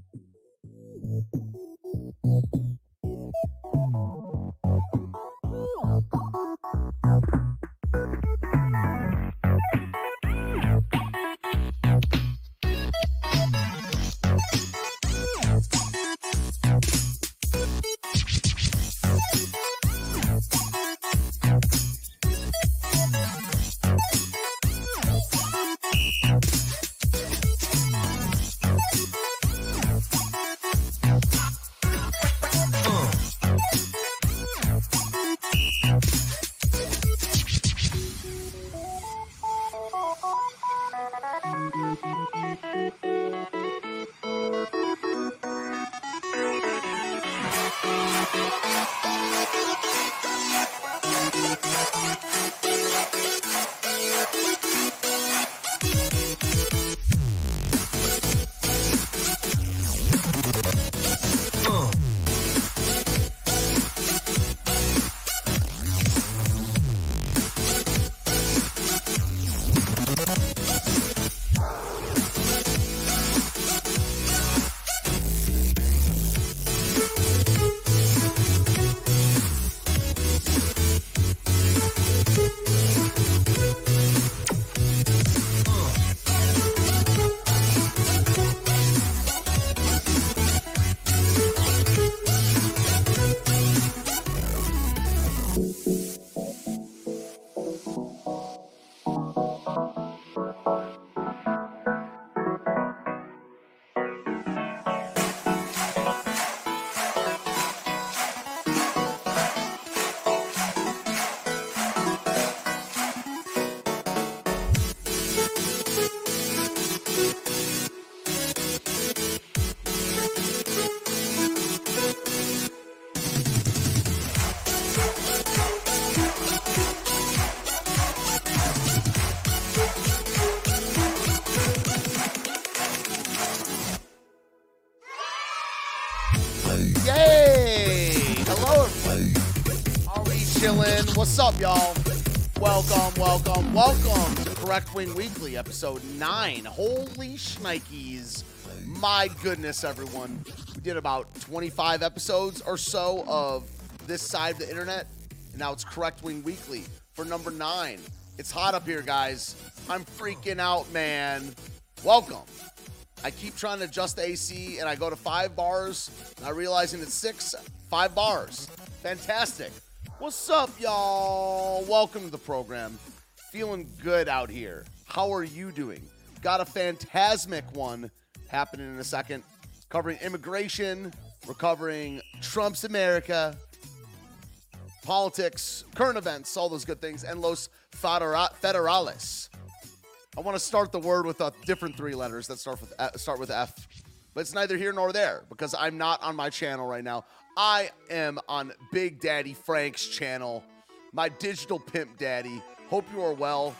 Chilling? What's up, y'all? Welcome, welcome, welcome to Correct Wing Weekly, episode 9. Holy shnikes. My goodness, everyone. We did about 25 episodes or so of this side of the internet, and now it's Correct Wing Weekly for number 9. It's hot up here, guys. I'm freaking out, man. Welcome. I keep trying to adjust the AC and I go to five bars, not realizing it's six, five bars. Fantastic. What's up, y'all? Welcome to the program. Feeling good out here. How are you doing? Got a phantasmic one happening in a second, covering immigration, we're Trump's America, politics, current events, all those good things, and Los Federales. I want to start the word with a different three letters that start with uh, start with F, but it's neither here nor there because I'm not on my channel right now. I am on Big Daddy Frank's channel, my digital pimp daddy. Hope you are well.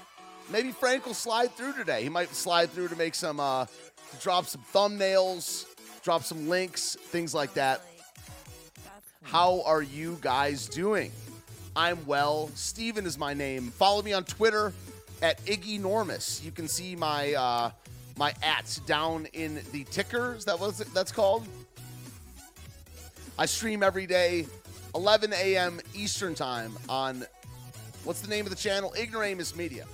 Maybe Frank will slide through today. He might slide through to make some, uh, drop some thumbnails, drop some links, things like that. How are you guys doing? I'm well. Steven is my name. Follow me on Twitter at Iggy Normus. You can see my uh, my at down in the ticker. Is that what that's called? I stream every day, 11 a.m. Eastern time on what's the name of the channel? Ignoramus Media.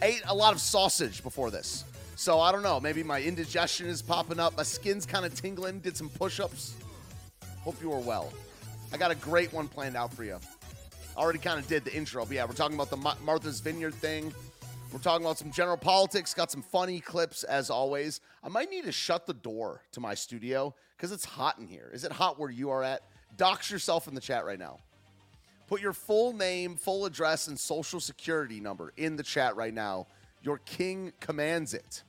Ate a lot of sausage before this, so I don't know. Maybe my indigestion is popping up. My skin's kind of tingling. Did some push-ups. Hope you are well. I got a great one planned out for you already kind of did the intro. But yeah, we're talking about the Martha's Vineyard thing. We're talking about some general politics. Got some funny clips as always. I might need to shut the door to my studio because it's hot in here. Is it hot where you are at? Dox yourself in the chat right now. Put your full name, full address, and social security number in the chat right now. Your king commands it.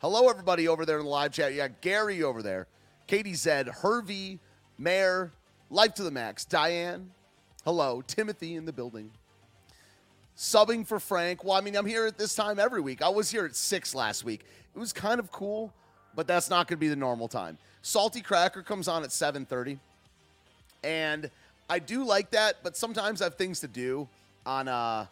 Hello, everybody over there in the live chat. You got Gary over there, Katie Zed, Hervey, Mayor, Life to the Max, Diane, Hello, Timothy in the building. Subbing for Frank. Well, I mean, I'm here at this time every week. I was here at six last week. It was kind of cool, but that's not going to be the normal time. Salty Cracker comes on at 7:30, and I do like that. But sometimes I have things to do on uh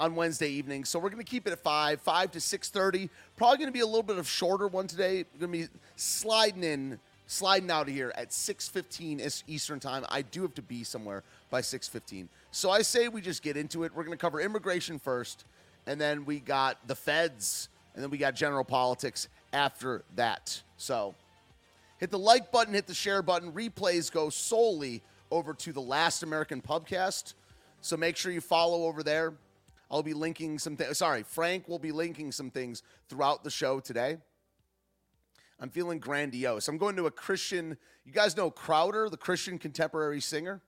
on Wednesday evening. So we're going to keep it at 5, 5 to 6.30. Probably going to be a little bit of shorter one today. Going to be sliding in, sliding out of here at 6.15 Eastern time. I do have to be somewhere by 6.15. So I say we just get into it. We're going to cover immigration first, and then we got the feds, and then we got general politics after that. So hit the like button, hit the share button. Replays go solely over to the Last American Pubcast. So make sure you follow over there. I'll be linking some things. Sorry, Frank will be linking some things throughout the show today. I'm feeling grandiose. I'm going to a Christian. You guys know Crowder, the Christian contemporary singer.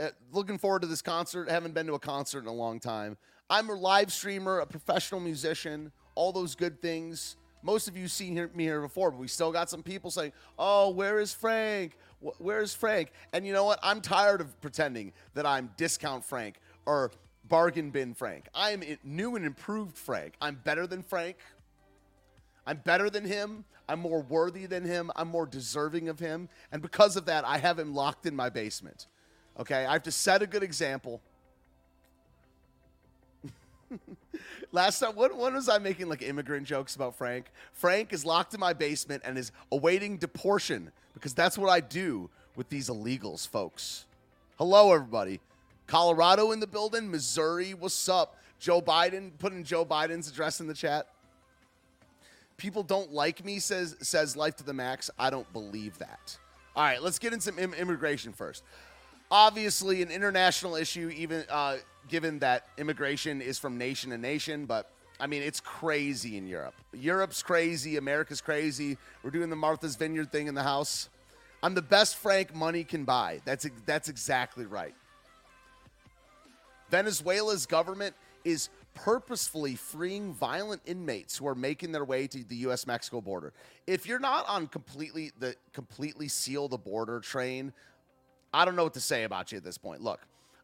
Uh, looking forward to this concert. haven't been to a concert in a long time. I'm a live streamer, a professional musician, all those good things. Most of you seen me here before, but we still got some people saying, "Oh, where is Frank? Where's Frank?" And you know what? I'm tired of pretending that I'm discount Frank or bargain bin Frank. I am new and improved Frank. I'm better than Frank. I'm better than him. I'm more worthy than him. I'm more deserving of him. And because of that, I have him locked in my basement. Okay? I have to set a good example. Last time, when, when, was I making like immigrant jokes about Frank? Frank is locked in my basement and is awaiting deportation because that's what I do with these illegals, folks. Hello, everybody. Colorado in the building. Missouri, what's up? Joe Biden, putting Joe Biden's address in the chat. People don't like me, says says Life to the Max. I don't believe that. All right, let's get into some Im- immigration first. Obviously, an international issue, even uh, given that immigration is from nation to nation, but I mean, it's crazy in Europe. Europe's crazy. America's crazy. We're doing the Martha's Vineyard thing in the house. I'm the best Frank money can buy. That's that's exactly right. Venezuela's government is purposefully freeing violent inmates who are making their way to the US Mexico border. If you're not on completely the completely seal the border train, I don't know what to say about you at this point. Look,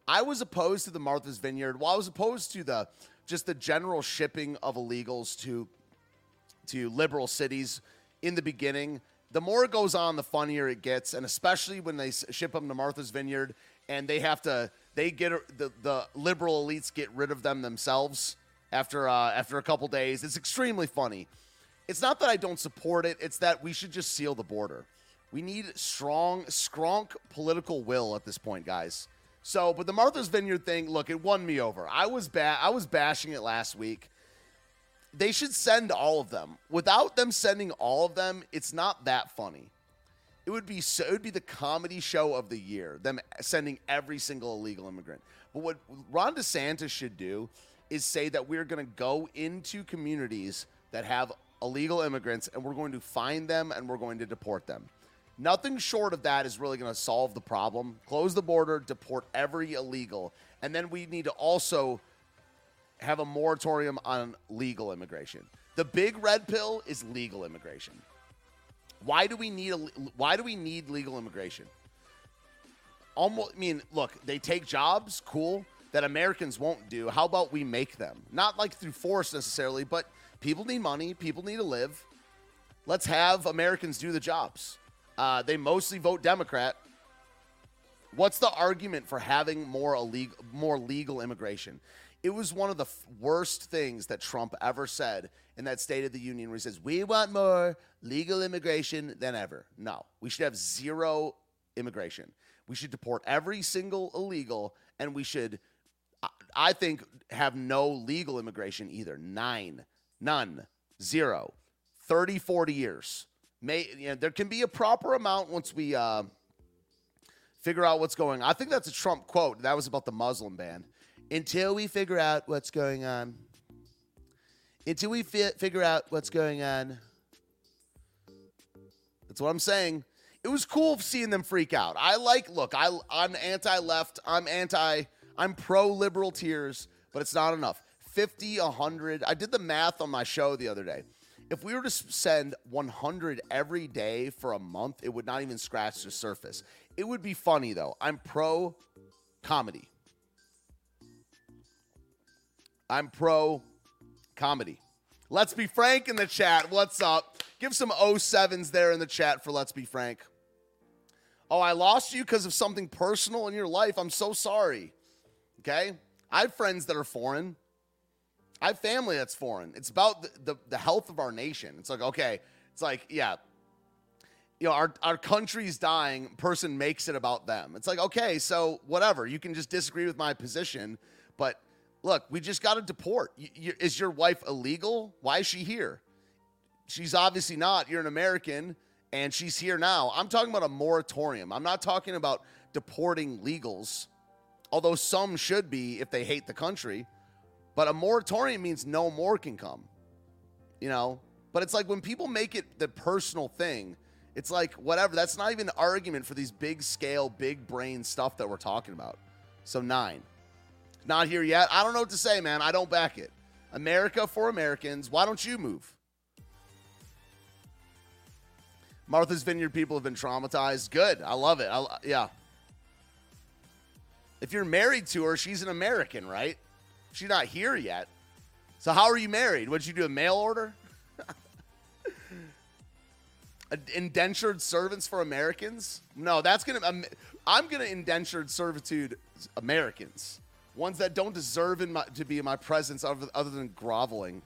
I was opposed to the Martha's Vineyard. Well, I was opposed to the just the general shipping of illegals to to liberal cities in the beginning. The more it goes on, the funnier it gets, and especially when they ship them to Martha's Vineyard and they have to they get the the liberal elites get rid of them themselves after uh, after a couple days. It's extremely funny. It's not that I don't support it. It's that we should just seal the border. We need strong, skronk political will at this point, guys. So, but the Martha's Vineyard thing, look, it won me over. I was ba- I was bashing it last week. They should send all of them. Without them sending all of them, it's not that funny. It would be so, it would be the comedy show of the year. Them sending every single illegal immigrant. But what Ron DeSantis should do is say that we're going to go into communities that have illegal immigrants and we're going to find them and we're going to deport them. Nothing short of that is really going to solve the problem. Close the border, deport every illegal, and then we need to also have a moratorium on legal immigration. The big red pill is legal immigration. Why do we need a, why do we need legal immigration? Almost, I mean, look, they take jobs, cool, that Americans won't do. How about we make them? Not like through force necessarily, but people need money, people need to live. Let's have Americans do the jobs. Uh, they mostly vote Democrat. What's the argument for having more illegal, more legal immigration? It was one of the f- worst things that Trump ever said in that State of the Union where he says, We want more legal immigration than ever. No, we should have zero immigration. We should deport every single illegal, and we should, I think, have no legal immigration either. Nine, none, zero, 30, 40 years. May, you know, there can be a proper amount once we uh, figure out what's going on. I think that's a Trump quote. That was about the Muslim ban until we figure out what's going on. Until we fi- figure out what's going on. That's what I'm saying. It was cool seeing them freak out. I like, look, I, I'm anti left. I'm anti, I'm pro liberal tears, but it's not enough. 50, 100. I did the math on my show the other day. If we were to send 100 every day for a month, it would not even scratch the surface. It would be funny, though. I'm pro comedy. I'm pro comedy. Let's be frank in the chat. What's up? Give some 07s there in the chat for Let's Be Frank. Oh, I lost you because of something personal in your life. I'm so sorry. Okay? I have friends that are foreign. I have family that's foreign. It's about the, the, the health of our nation. It's like, okay, it's like, yeah, you know, our, our country's dying, person makes it about them. It's like, okay, so whatever. You can just disagree with my position, look, we just got to deport. Is your wife illegal? Why is she here? She's obviously not. You're an American and she's here now. I'm talking about a moratorium. I'm not talking about deporting legals, although some should be if they hate the country. But a moratorium means no more can come, you know? But it's like when people make it the personal thing, it's like whatever. That's not even an argument for these big scale, big brain stuff that we're talking about. So nine. Not here yet. I don't know what to say, man. I don't back it. America for Americans. Why don't you move? Martha's Vineyard people have been traumatized. Good. I love it. I, yeah. If you're married to her, she's an American, right? She's not here yet. So how are you married? What did you do? A mail order? indentured servants for Americans? No, that's gonna. Um, I'm gonna indentured servitude Americans, ones that don't deserve my, to be in my presence other, other than groveling.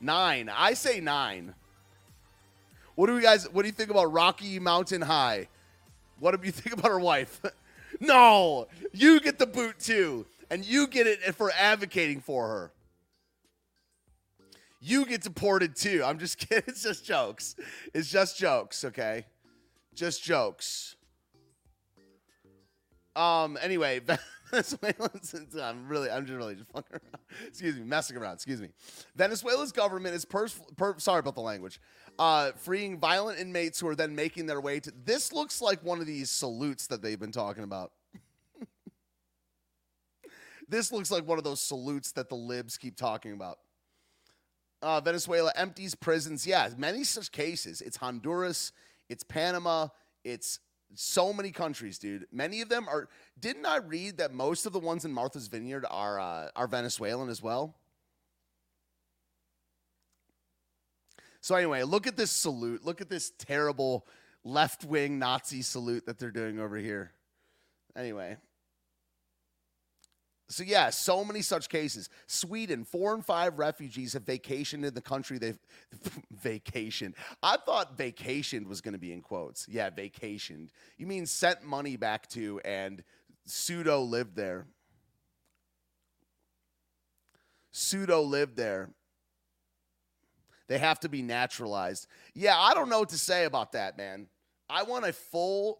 Nine. I say nine. What do you guys? What do you think about Rocky Mountain High? What do you think about her wife? no, you get the boot too, and you get it for advocating for her. You get deported too. I'm just kidding. It's just jokes. It's just jokes. Okay, just jokes. Um. Anyway. Venezuelans. I'm really, I'm just really just fucking around. Excuse me, messing around. Excuse me. Venezuela's government is pers- per- sorry about the language uh, freeing violent inmates who are then making their way to. This looks like one of these salutes that they've been talking about. this looks like one of those salutes that the libs keep talking about. Uh, Venezuela empties prisons. Yeah, many such cases. It's Honduras, it's Panama, it's so many countries, dude. Many of them are. Didn't I read that most of the ones in Martha's Vineyard are uh, are Venezuelan as well? So anyway, look at this salute. Look at this terrible left wing Nazi salute that they're doing over here. Anyway. So yeah, so many such cases. Sweden, four and five refugees have vacationed in the country. They've vacationed. I thought vacationed was going to be in quotes. Yeah, vacationed. You mean sent money back to and pseudo lived there. Pseudo lived there. They have to be naturalized. Yeah, I don't know what to say about that, man. I want a full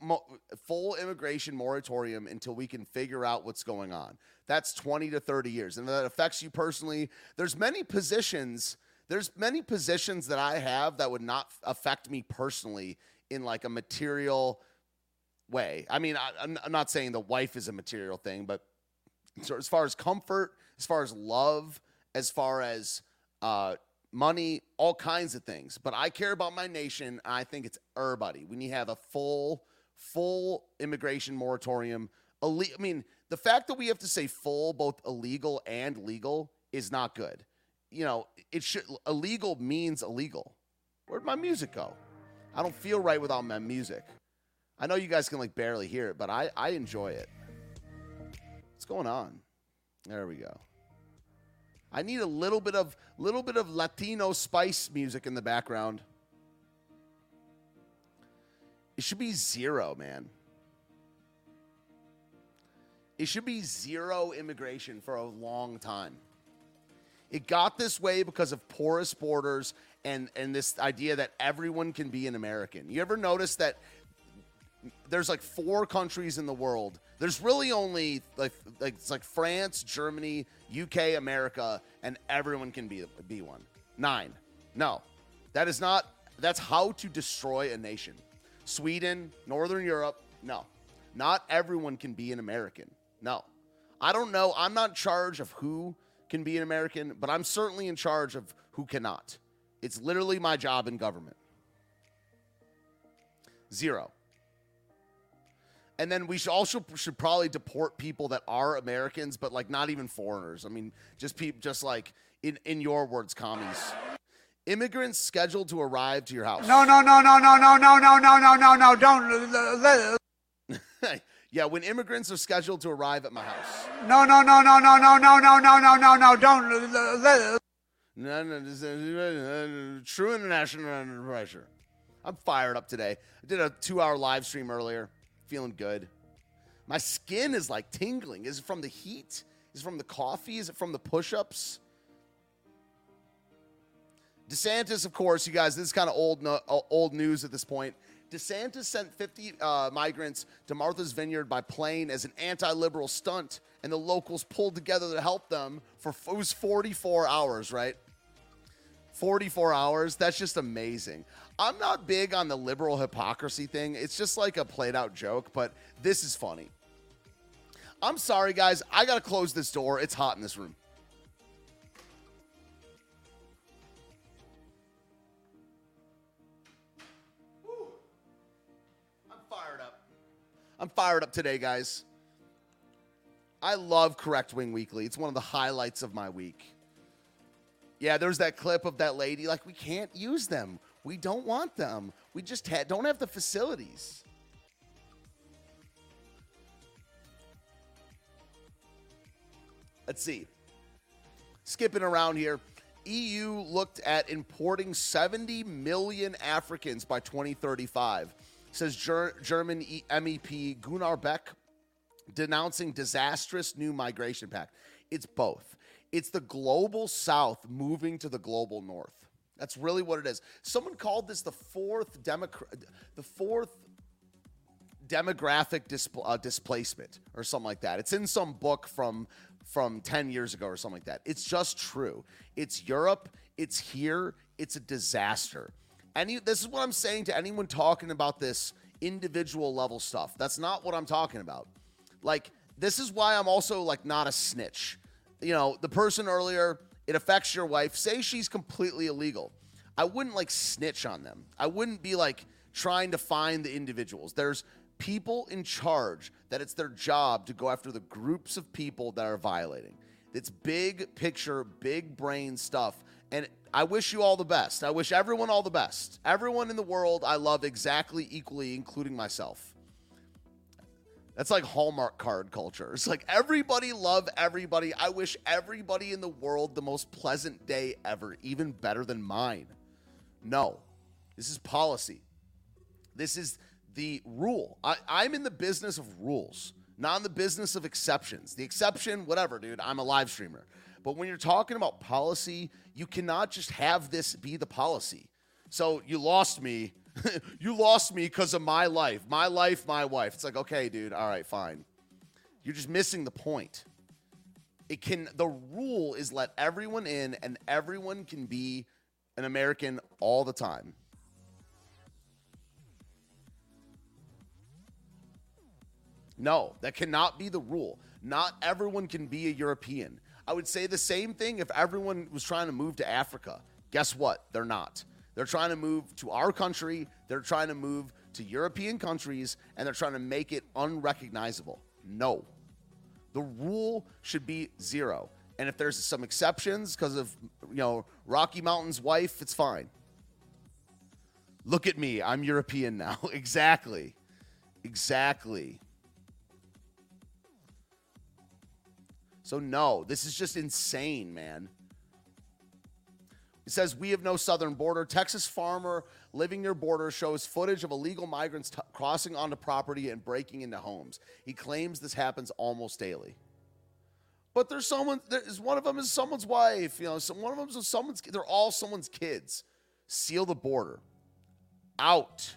full immigration moratorium until we can figure out what's going on. That's 20 to 30 years. And that affects you personally. There's many positions, there's many positions that I have that would not affect me personally in like a material way. I mean, I, am not saying the wife is a material thing, but so as far as comfort, as far as love, as far as uh, money, all kinds of things. But I care about my nation. I think it's everybody. Need to have a full, full immigration moratorium. I mean, the fact that we have to say full, both illegal and legal, is not good. You know, it should illegal means illegal. Where'd my music go? I don't feel right without my music. I know you guys can like barely hear it, but I, I enjoy it. What's going on? There we go. I need a little bit of little bit of Latino spice music in the background. It should be zero, man. It should be zero immigration for a long time. It got this way because of porous borders and and this idea that everyone can be an American. You ever notice that there's like four countries in the world. There's really only like like it's like France, Germany, UK, America, and everyone can be be one. Nine. No, that is not. That's how to destroy a nation. Sweden, Northern Europe. No, not everyone can be an American. No, I don't know. I'm not in charge of who can be an American, but I'm certainly in charge of who cannot. It's literally my job in government. Zero. And then we should also should probably deport people that are Americans, but like not even foreigners. I mean, just people, just like in in your words, commies. Immigrants scheduled to arrive to your house. No, no, no, no, no, no, no, no, no, no, no, no. Don't. Yeah, when immigrants are scheduled to arrive at my house. No, no, no, no, no, no, no, no, no, no, no, no, don't. Let, No, no, this is, uh, true international under pressure. I'm fired up today. I did a two hour live stream earlier. Feeling good. My skin is like tingling. Is it from the heat? Is it from the coffee? Is it from the push ups? DeSantis, of course, you guys, this is kind of old, no, old news at this point. DeSantis sent 50 uh, migrants to Martha's Vineyard by plane as an anti liberal stunt, and the locals pulled together to help them for it was 44 hours, right? 44 hours. That's just amazing. I'm not big on the liberal hypocrisy thing. It's just like a played out joke, but this is funny. I'm sorry, guys. I got to close this door. It's hot in this room. I'm fired up today, guys. I love Correct Wing Weekly. It's one of the highlights of my week. Yeah, there's that clip of that lady. Like, we can't use them. We don't want them. We just ha- don't have the facilities. Let's see. Skipping around here. EU looked at importing 70 million Africans by 2035, says Ger- German e- MEP Gunnar Beck, denouncing disastrous new migration pact. It's both. It's the global south moving to the global north. That's really what it is. Someone called this the fourth democrat, the fourth demographic disp- uh, displacement or something like that. It's in some book from from 10 years ago or something like that. It's just true. It's Europe, it's here, it's a disaster. Any this is what I'm saying to anyone talking about this individual level stuff. That's not what I'm talking about. Like this is why I'm also like not a snitch. You know, the person earlier, it affects your wife. Say she's completely illegal. I wouldn't like snitch on them. I wouldn't be like trying to find the individuals. There's people in charge that it's their job to go after the groups of people that are violating. It's big picture, big brain stuff. And I wish you all the best. I wish everyone all the best. Everyone in the world I love exactly equally, including myself. That's like Hallmark card culture. It's like everybody love everybody. I wish everybody in the world the most pleasant day ever, even better than mine. No, this is policy. This is the rule. I, I'm in the business of rules, not in the business of exceptions. The exception, whatever, dude, I'm a live streamer. But when you're talking about policy, you cannot just have this be the policy. So you lost me. you lost me because of my life. My life, my wife. It's like, okay, dude, all right, fine. You're just missing the point. It can the rule is let everyone in and everyone can be an American all the time. No, that cannot be the rule. Not everyone can be a European. I would say the same thing if everyone was trying to move to Africa. Guess what? They're not. They're trying to move to our country, they're trying to move to European countries, and they're trying to make it unrecognizable. No. The rule should be zero. And if there's some exceptions because of, you know, Rocky Mountain's wife, it's fine. Look at me. I'm European now. exactly. Exactly. So, no, this is just insane, man. It says, We have no southern border. Texas farmer living near border shows footage of illegal migrants t- crossing onto property and breaking into homes. He claims this happens almost daily. But there's someone, there's one of them is someone's wife, you know, some, one of them is someone's, they're all someone's kids. Seal the border. Out.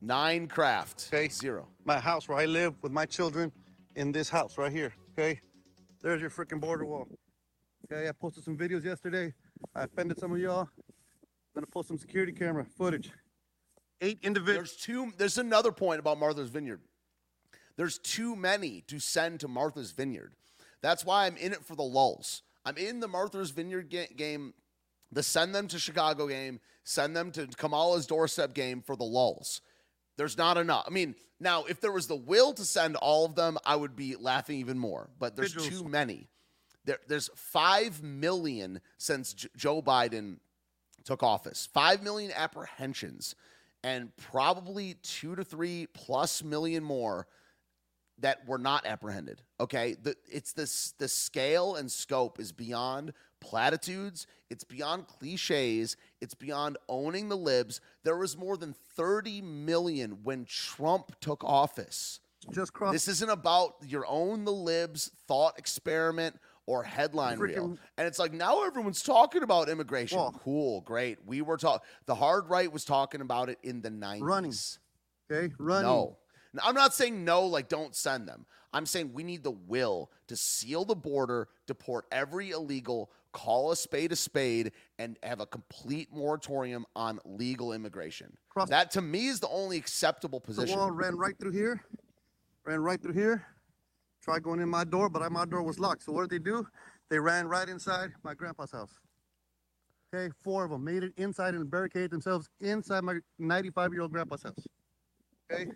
Nine craft. Okay. Zero. my house where I live with my children in this house right here. Okay, there's your freaking border wall. Okay, I posted some videos yesterday. I offended some of y'all. I'm gonna post some security camera footage. Eight individuals. There's two. There's another point about Martha's Vineyard. There's too many to send to Martha's Vineyard. That's why I'm in it for the lulls. I'm in the Martha's Vineyard ga- game, the send them to Chicago game, send them to Kamala's doorstep game for the lulls. There's not enough. I mean, now if there was the will to send all of them, I would be laughing even more. But there's too many. There, there's five million since J- Joe Biden took office. 5 million apprehensions and probably 2 to 3 plus million more that were not apprehended. Okay? The it's this the scale and scope is beyond platitudes, it's beyond clichés, it's beyond owning the libs. There was more than 30 million when Trump took office. Just cross. This isn't about your own the libs thought experiment or headline reel. And it's like now everyone's talking about immigration. Well- cool, great. We were talking. The hard right was talking about it in the 90s. Running. okay, running. No. Now, I'm not saying no, like don't send them. I'm saying we need the will to seal the border, deport every illegal, call a spade a spade, and have a complete moratorium on legal immigration. Cross- that to me is the only acceptable position. The wall ran right through here, ran right through here. Tried going in my door, but I- my door was locked. So what did they do? They ran right inside my grandpa's house. Okay, four of them made it inside and barricaded themselves inside my 95 year old grandpa's house. Okay,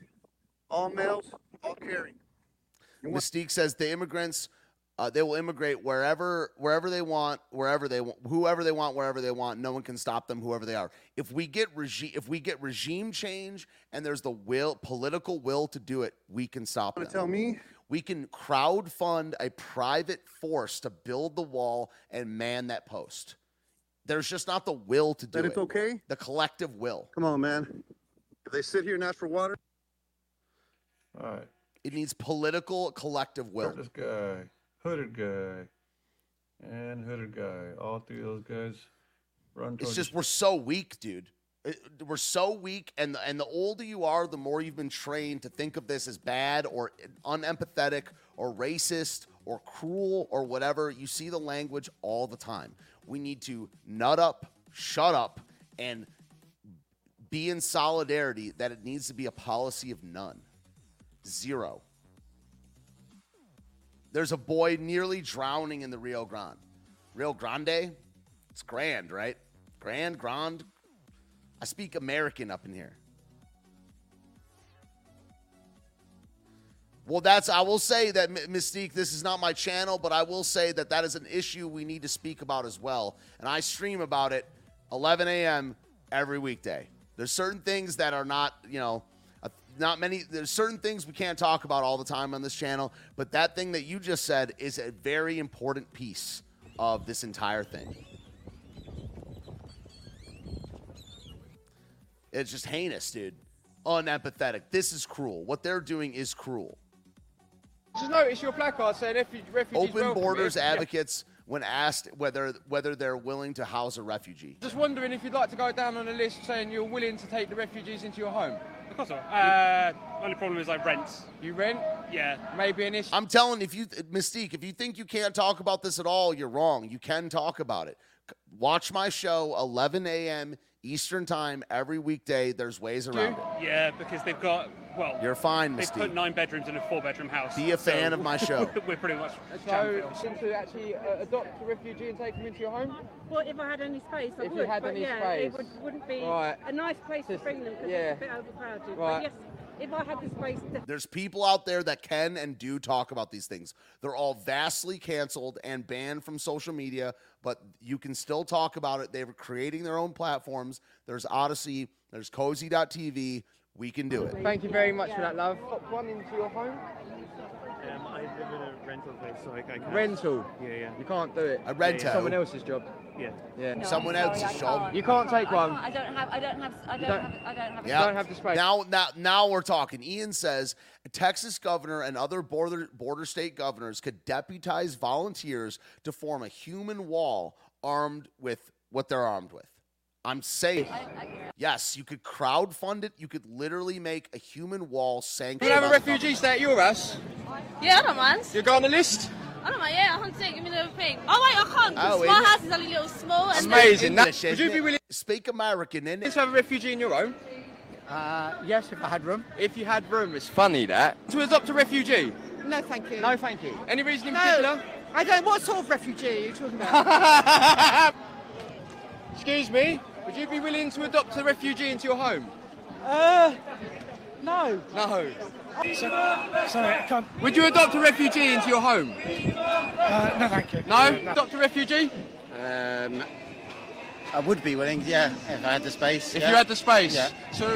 all males, all carrying. Mystique says the immigrants, uh, they will immigrate wherever wherever they want, wherever they want, whoever they want, wherever they want. No one can stop them, whoever they are. If we get regime, if we get regime change, and there's the will, political will to do it, we can stop them. Want them. to tell me? we can crowd fund a private force to build the wall and man that post. There's just not the will to do That it. it's okay? The collective will. Come on, man. If they sit here and ask for water, All right. It needs political collective will. This guy, hooded guy, and hooded guy. All three of those guys run It's just we're so weak, dude. Uh, we're so weak, and the, and the older you are, the more you've been trained to think of this as bad or unempathetic or racist or cruel or whatever. You see the language all the time. We need to nut up, shut up, and be in solidarity that it needs to be a policy of none. Zero. There's a boy nearly drowning in the Rio Grande. Rio Grande? It's grand, right? Grand, grand. I speak American up in here. Well, that's, I will say that, Mystique, this is not my channel, but I will say that that is an issue we need to speak about as well. And I stream about it 11 a.m. every weekday. There's certain things that are not, you know, not many, there's certain things we can't talk about all the time on this channel, but that thing that you just said is a very important piece of this entire thing. It's just heinous, dude. Unempathetic. This is cruel. What they're doing is cruel. Just notice your placard saying refuge, refugees Open welcome borders advocates Yeah. Advocates when asked whether whether they're willing to house a refugee. Just wondering if you'd like to go down on a list saying you're willing to take the refugees into your home. Of course not. Uh, only problem is I rent. You rent, Yeah. maybe an issue. I'm telling if you Mystique, if you think you can't talk about this at all, you're wrong. You can talk about it. Watch my show 11 a.m. Eastern time every weekday. There's ways around it. Yeah, because they've got, well, You're fine, they've put nine bedrooms in a four bedroom house. Be a fan of my show. we're pretty much So, jam-filled. since to actually uh, adopt a refugee and take them into your home? Well, if I had any space, I would. If you had but any yeah, space. it would, wouldn't be Right. a nice place to bring them because yeah. it's a bit overcrowded. Right. But yes, if I had the space, definitely. There's people out there that can and do talk about these things. They're all vastly canceled and banned from social media, but you can still talk about it. They're creating their own platforms. There's Odysee, there's cozy.tv. We can do it. Thank you very much for that, love. Pop one into your home. Um, I live in a rental place, so I, I can't. Rental. Yeah, yeah. You can't do it. A rento. It's someone else's job. Yeah. Yeah. Someone else's job. You can't take one. I don't have. I don't have. I don't, don't- have. I don't have. Yeah. don't have the space. Now, now, now we're talking. Ian says Texas governor and other border border state governors could deputize volunteers to form a human wall armed with what they're armed with. I'm saying, yes, you could crowd fund it. You could literally make a human wall sanctuary. You sanctioned. have a by the refugee stay at your house. Yeah, I don't mind. You go on the list. I don't mind. Yeah, I can take. Give me the thing. Oh wait, I can't. 'cause Oh, my is it? house is only a little small. And Amazing. That- English, would you isn't be it? willing Speak American, innit? to have a refugee in your own? Uh, yes, if I had room. If you had room, it's funny that. To adopt a refugee? No, thank you. No, thank you. Any reason in No, particular? I don't. What sort of refugee are you talking about? Excuse me. Would you be willing to adopt a refugee into your home? uh, no. No. Sorry, I can't. Would you adopt a refugee into your home? Uh, no, thank you. No? Adopt a refugee? Um, I would be willing, yeah, if I had the space. If yeah. you had the space. Yeah. So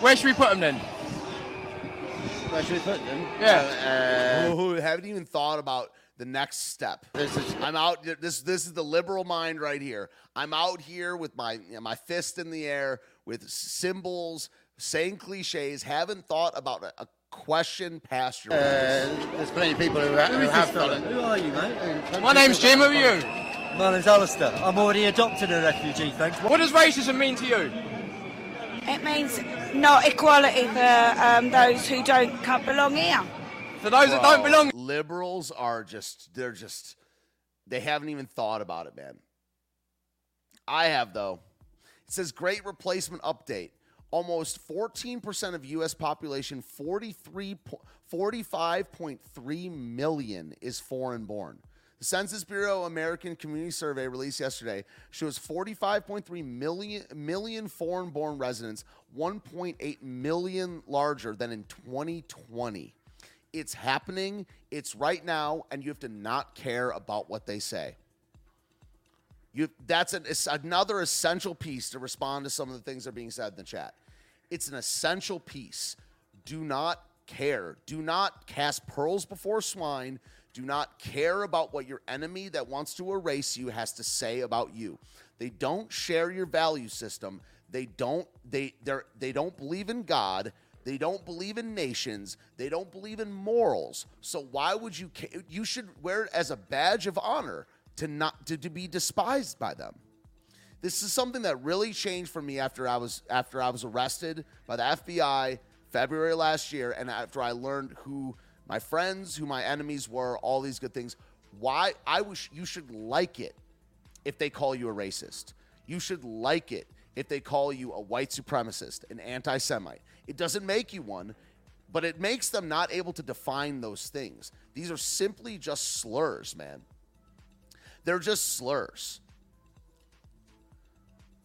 where should we put them then? Where should we put them? Yeah. Uh, Who haven't even thought about the next step. I'm out. This this is the liberal mind right here. I'm out here with my you know, my fist in the air with symbols, saying cliches. Haven't thought about a, a question past your uh, there's plenty of people who, ha- Who who is have this done it. Who are you, mate? My name's Jim. Who are you? My name's Alistair. I'm already adopted a refugee, thanks. What does racism mean to you? It means not equality for um, those who don't come belong here. Those that don't belong. Liberals are just they're just they haven't even thought about it, man. I have though. It says great replacement update. Almost 14% of US population, 43 po- 45.3 million is foreign born. The Census Bureau American Community Survey released yesterday shows 45.3 million million foreign born residents, 1.8 million larger than in 2020. It's happening. It's right now, and you have to not care about what they say. You that's an, another essential piece to respond to some of the things that are being said in the chat. It's an essential piece. Do not care. Do not cast pearls before swine. Do not care about what your enemy that wants to erase you has to say about you. They don't share your value system. They don't they they they don't believe in God. They don't believe in nations. They don't believe in morals. So why would you you should wear it as a badge of honor to not to, to be despised by them. This is something that really changed for me after I was after I was arrested by the FBI February last year and after I learned who my friends, who my enemies were, all these good things. Why I wish you should like it if they call you a racist. You should like it if they call you a white supremacist, an anti Semite. It doesn't make you one, but it makes them not able to define those things. These are simply just slurs, man. They're just slurs.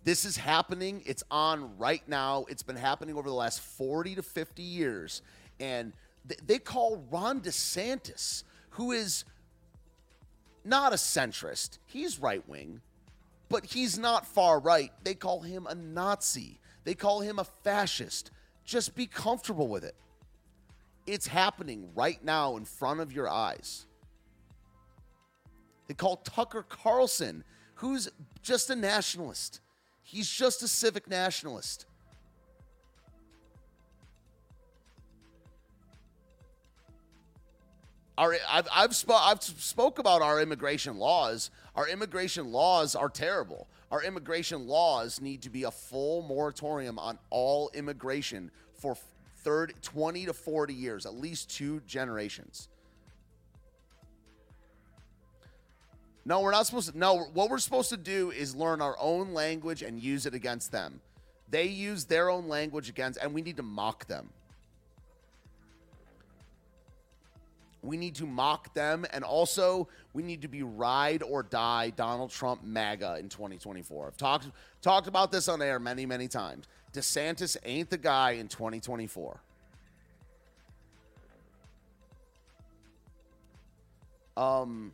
This is happening. It's on right now. It's been happening over the last 40 to 50 years. And th- they call Ron DeSantis, who is not a centrist, he's right wing, but he's not far right. They call him a Nazi, they call him a fascist. Just be comfortable with it. It's happening right now in front of your eyes. They call Tucker Carlson, who's just a nationalist. He's just a civic nationalist. Our, I've, I've, spo- I've spoke about our immigration laws. Our immigration laws are terrible. Our immigration laws need to be a full moratorium on all immigration for 30, 20 to 40 years, at least two generations. No, we're not supposed to. No, what we're supposed to do is learn our own language and use it against them. They use their own language against, and we need to mock them. We need to mock them, and also we need to be ride or die Donald Trump MAGA in 2024. I've talked talked about this on air many, many times. DeSantis ain't the guy in 2024. Um,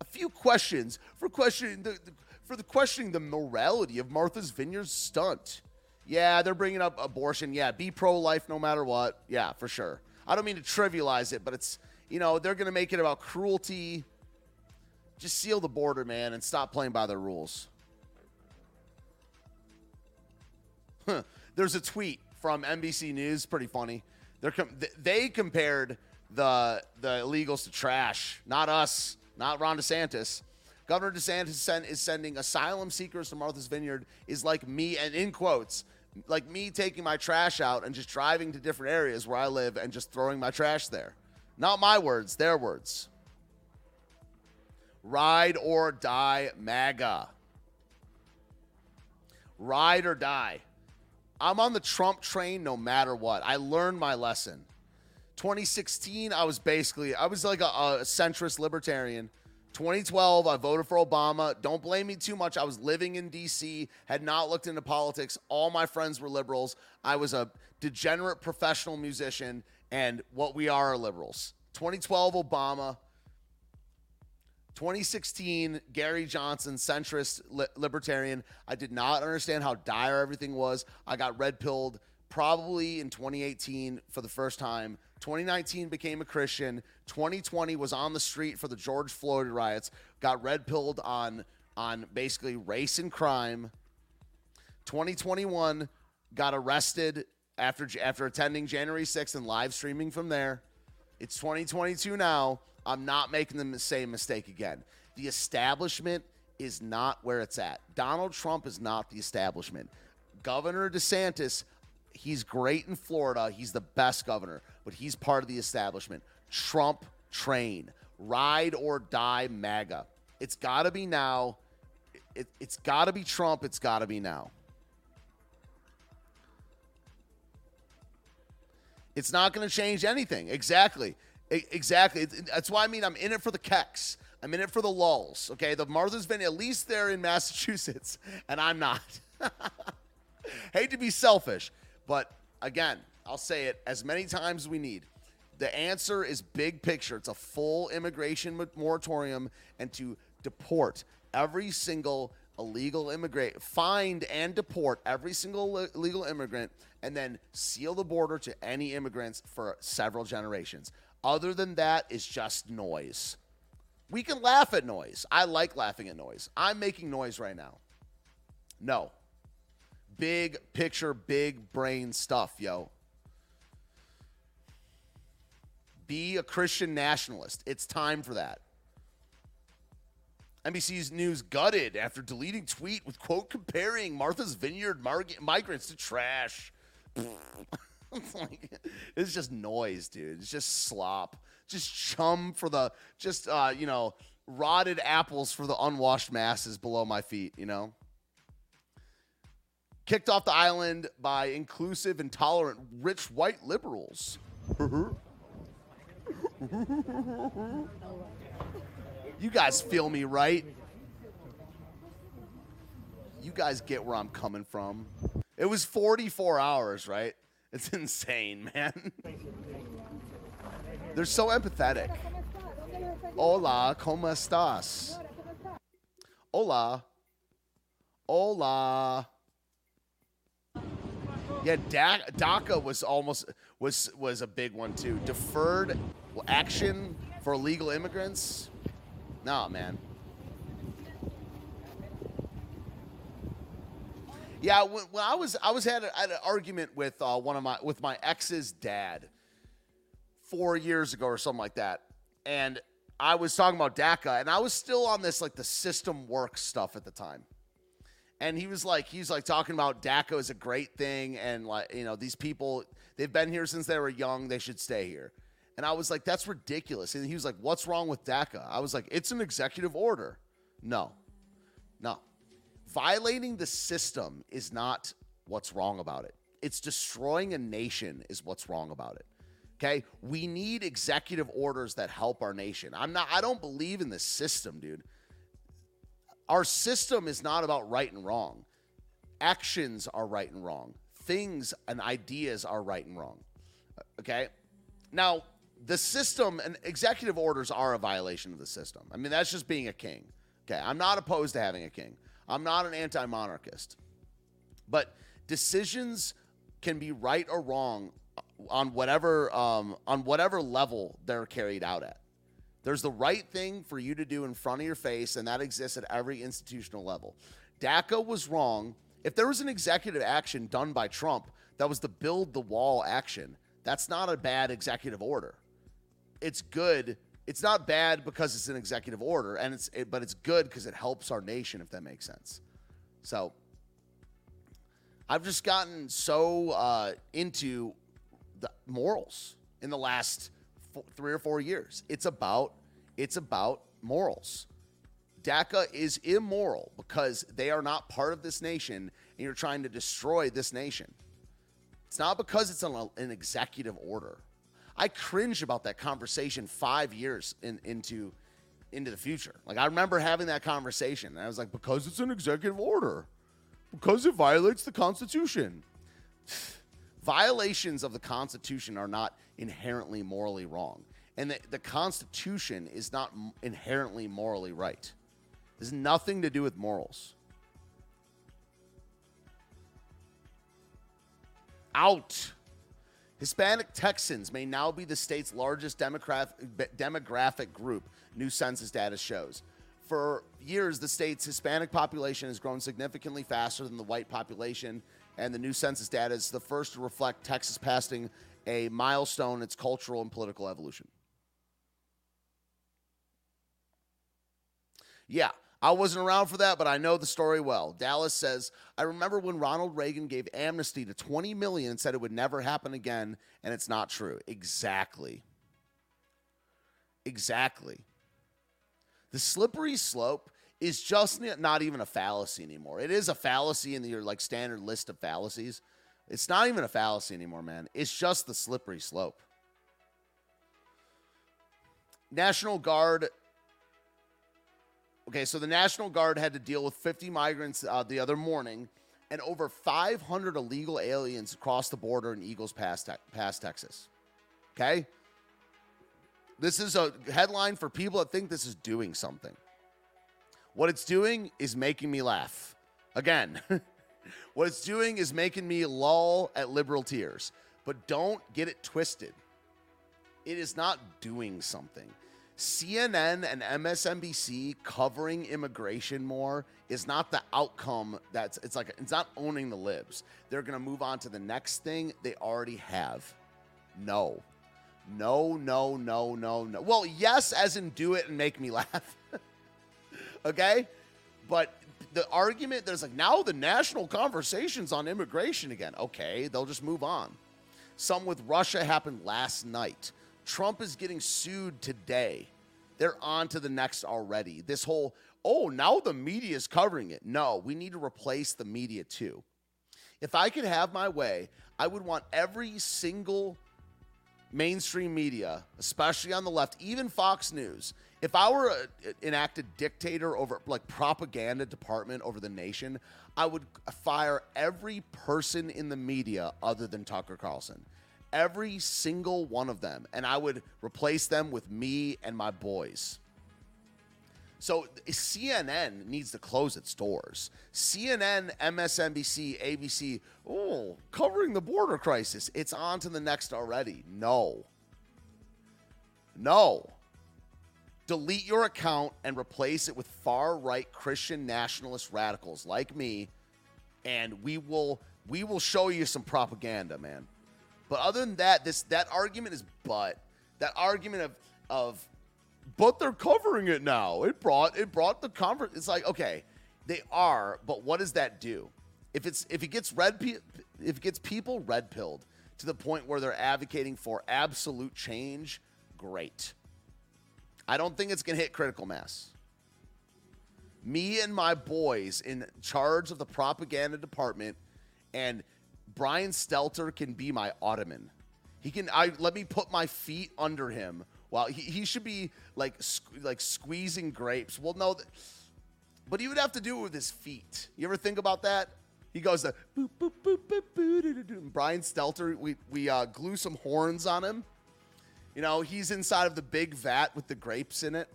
a few questions for questioning the, the for the questioning the morality of Martha's Vineyard stunt. Yeah, they're bringing up abortion. Yeah, be pro life no matter what. Yeah, for sure. I don't mean to trivialize it, but it's you know they're gonna make it about cruelty. Just seal the border, man, and stop playing by the rules. Huh. There's a tweet from NBC News, pretty funny. They're com- they compared the the illegals to trash, not us, not Ron DeSantis. Governor DeSantis is sending asylum seekers to Martha's Vineyard is like me, and in quotes, like me taking my trash out and just driving to different areas where I live and just throwing my trash there. Not my words, their words. Ride or die, MAGA. Ride or die. I'm on the Trump train no matter what. I learned my lesson. 2016, I was basically, I was like a, a centrist libertarian. 2012, I voted for Obama. Don't blame me too much. I was living in DC, had not looked into politics. All my friends were liberals. I was a degenerate professional musician, and what we are are liberals. 2012, Obama. 2016, Gary Johnson, centrist li- libertarian. I did not understand how dire everything was. I got red pilled probably in 2018 for the first time. 2019 became a Christian. 2020 was on the street for the George Floyd riots. Got red pilled on on basically race and crime. 2021 got arrested after after attending January 6th and live streaming from there. It's 2022 now. I'm not making the same mistake again. The establishment is not where it's at. Donald Trump is not the establishment. Governor DeSantis, he's great in Florida. He's the best governor, but he's part of the establishment. Trump train, ride or die MAGA. It's got to be now. It, it's got to be Trump. It's got to be now. It's not going to change anything. Exactly. E- Exactly. That's why I mean I'm in it for the keks. I'm in it for the lulls. Okay. The Martha's Vineyard, at least they're in Massachusetts, and I'm not. Hate to be selfish, but again, I'll say it as many times as we need. The answer is big picture. It's a full immigration moratorium and to deport every single illegal immigrant, find and deport every single le- illegal immigrant, and then seal the border to any immigrants for several generations. Other than that, it's just noise. We can laugh at noise. I like laughing at noise. I'm making noise right now. No. Big picture, big brain stuff, yo. Be a Christian nationalist. It's time for that. NBC's news gutted after deleting tweet with quote comparing Martha's Vineyard mar- migrants to trash. it's, just noise, dude. It's just slop. Just chum for the just uh, you know, rotted apples for the unwashed masses below my feet, you know? Kicked off the island by inclusive, intolerant, rich white liberals. You guys feel me, right? You guys get where I'm coming from. It was 44 hours, right? It's insane, man. They're so empathetic. Hola, ¿cómo estás? Hola. Hola. Yeah, DACA was almost was was a big one too. Deferred action for illegal immigrants. Nah, man. Yeah, when, when I was I was had, a, had an argument with uh, one of my with my ex's dad four years ago or something like that, and I was talking about DACA, and I was still on this like the system works stuff at the time, and he was like he's like talking about DACA is a great thing, and like you know these people they've been here since they were young, they should stay here, and I was like that's ridiculous, and he was like what's wrong with DACA? I was like it's an executive order, no, no. Violating the system is not what's wrong about it. It's destroying a nation is what's wrong about it. Okay? We need executive orders that help our nation. I'm not I don't believe in this system, dude. Our system is not about right and wrong. Actions are right and wrong. Things and ideas are right and wrong. Okay? Now, the system and executive orders are a violation of the system. I mean, that's just being a king. Okay? I'm not opposed to having a king. I'm not an anti monarchist. But decisions can be right or wrong on whatever um, on whatever level they're carried out at. There's the right thing for you to do in front of your face, and that exists at every institutional level. DACA was wrong. If there was an executive action done by Trump that was the build the wall action, that's not a bad executive order. It's good. It's not bad because it's an executive order, and it's it, but it's good because it helps our nation, if that makes sense. So I've just gotten so uh, into the morals in the last four, three or four years. It's about it's about morals. DACA is immoral because they are not part of this nation, and you're trying to destroy this nation. It's not because it's an, an executive order. I cringe about that conversation five years in, into into the future. Like I remember having that conversation, and I was like, because it's an executive order, because it violates the Constitution. Violations of the Constitution are not inherently morally wrong. And the, the Constitution is not inherently morally right. Has nothing to do with morals. Out. Hispanic Texans may now be the state's largest demographic, group, new census data shows. For years, the state's Hispanic population has grown significantly faster than the white population, and the new census data is the first to reflect Texas passing a milestone in its cultural and political evolution. Yeah, I wasn't around for that, but I know the story well. Dallas says, "I remember when Ronald Reagan gave amnesty to 20 million and said it would never happen again, and it's not true." Exactly. Exactly. The slippery slope is just not even a fallacy anymore. It is a fallacy in your like standard list of fallacies. It's not even a fallacy anymore, man. It's just the slippery slope. National Guard Okay, so the National Guard had to deal with 50 migrants uh, the other morning, and over 500 illegal aliens crossed the border in Eagles Pass, te- Pass, Texas. Okay? This is a headline for people that think this is doing something. What it's doing is making me laugh. Again, what it's doing is making me lull at liberal tears. But don't get it twisted. It is not doing something. CNN and MSNBC covering immigration more is not the outcome that's it's like it's not owning the libs. They're going to move on to the next thing they already have. No. No, no, no, no, no. Well, yes, as in do it and make me laugh. okay? But the argument there's like now the national conversations on immigration again. Okay, they'll just move on. Some with Russia happened last night. Trump is getting sued today. They're on to the next already. This whole, oh, now the media is covering it. No, we need to replace the media too. If I could have my way, I would want every single mainstream media, especially on the left, even Fox News. If I were a, an acted dictator over like propaganda department over the nation, I would fire every person in the media other than Tucker Carlson. Every single one of them. And I would replace them with me and my boys. So CNN needs to close its doors. CNN, MSNBC, ABC, oh, covering the border crisis. It's on to the next already. No. No. Delete your account and replace it with far right Christian nationalist radicals like me, and we will we will show you some propaganda, man. But other than that, this that argument is but that argument of of but they're covering it now. It brought it brought the conference. It's like okay, they are, but what does that do? If it's if it gets red if it gets people red pilled to the point where they're advocating for absolute change, great. I don't think it's gonna hit critical mass. Me and my boys in charge of the propaganda department, and Brian Stelter can be my ottoman. He can. I let me put my feet under him while he, he should be like sque- like squeezing grapes. Well, no, th- but he would have to do it with his feet. You ever think about that? He goes boop boop boop boop boop. Brian Stelter, we we uh, glue some horns on him. You know, he's inside of the big vat with the grapes in it.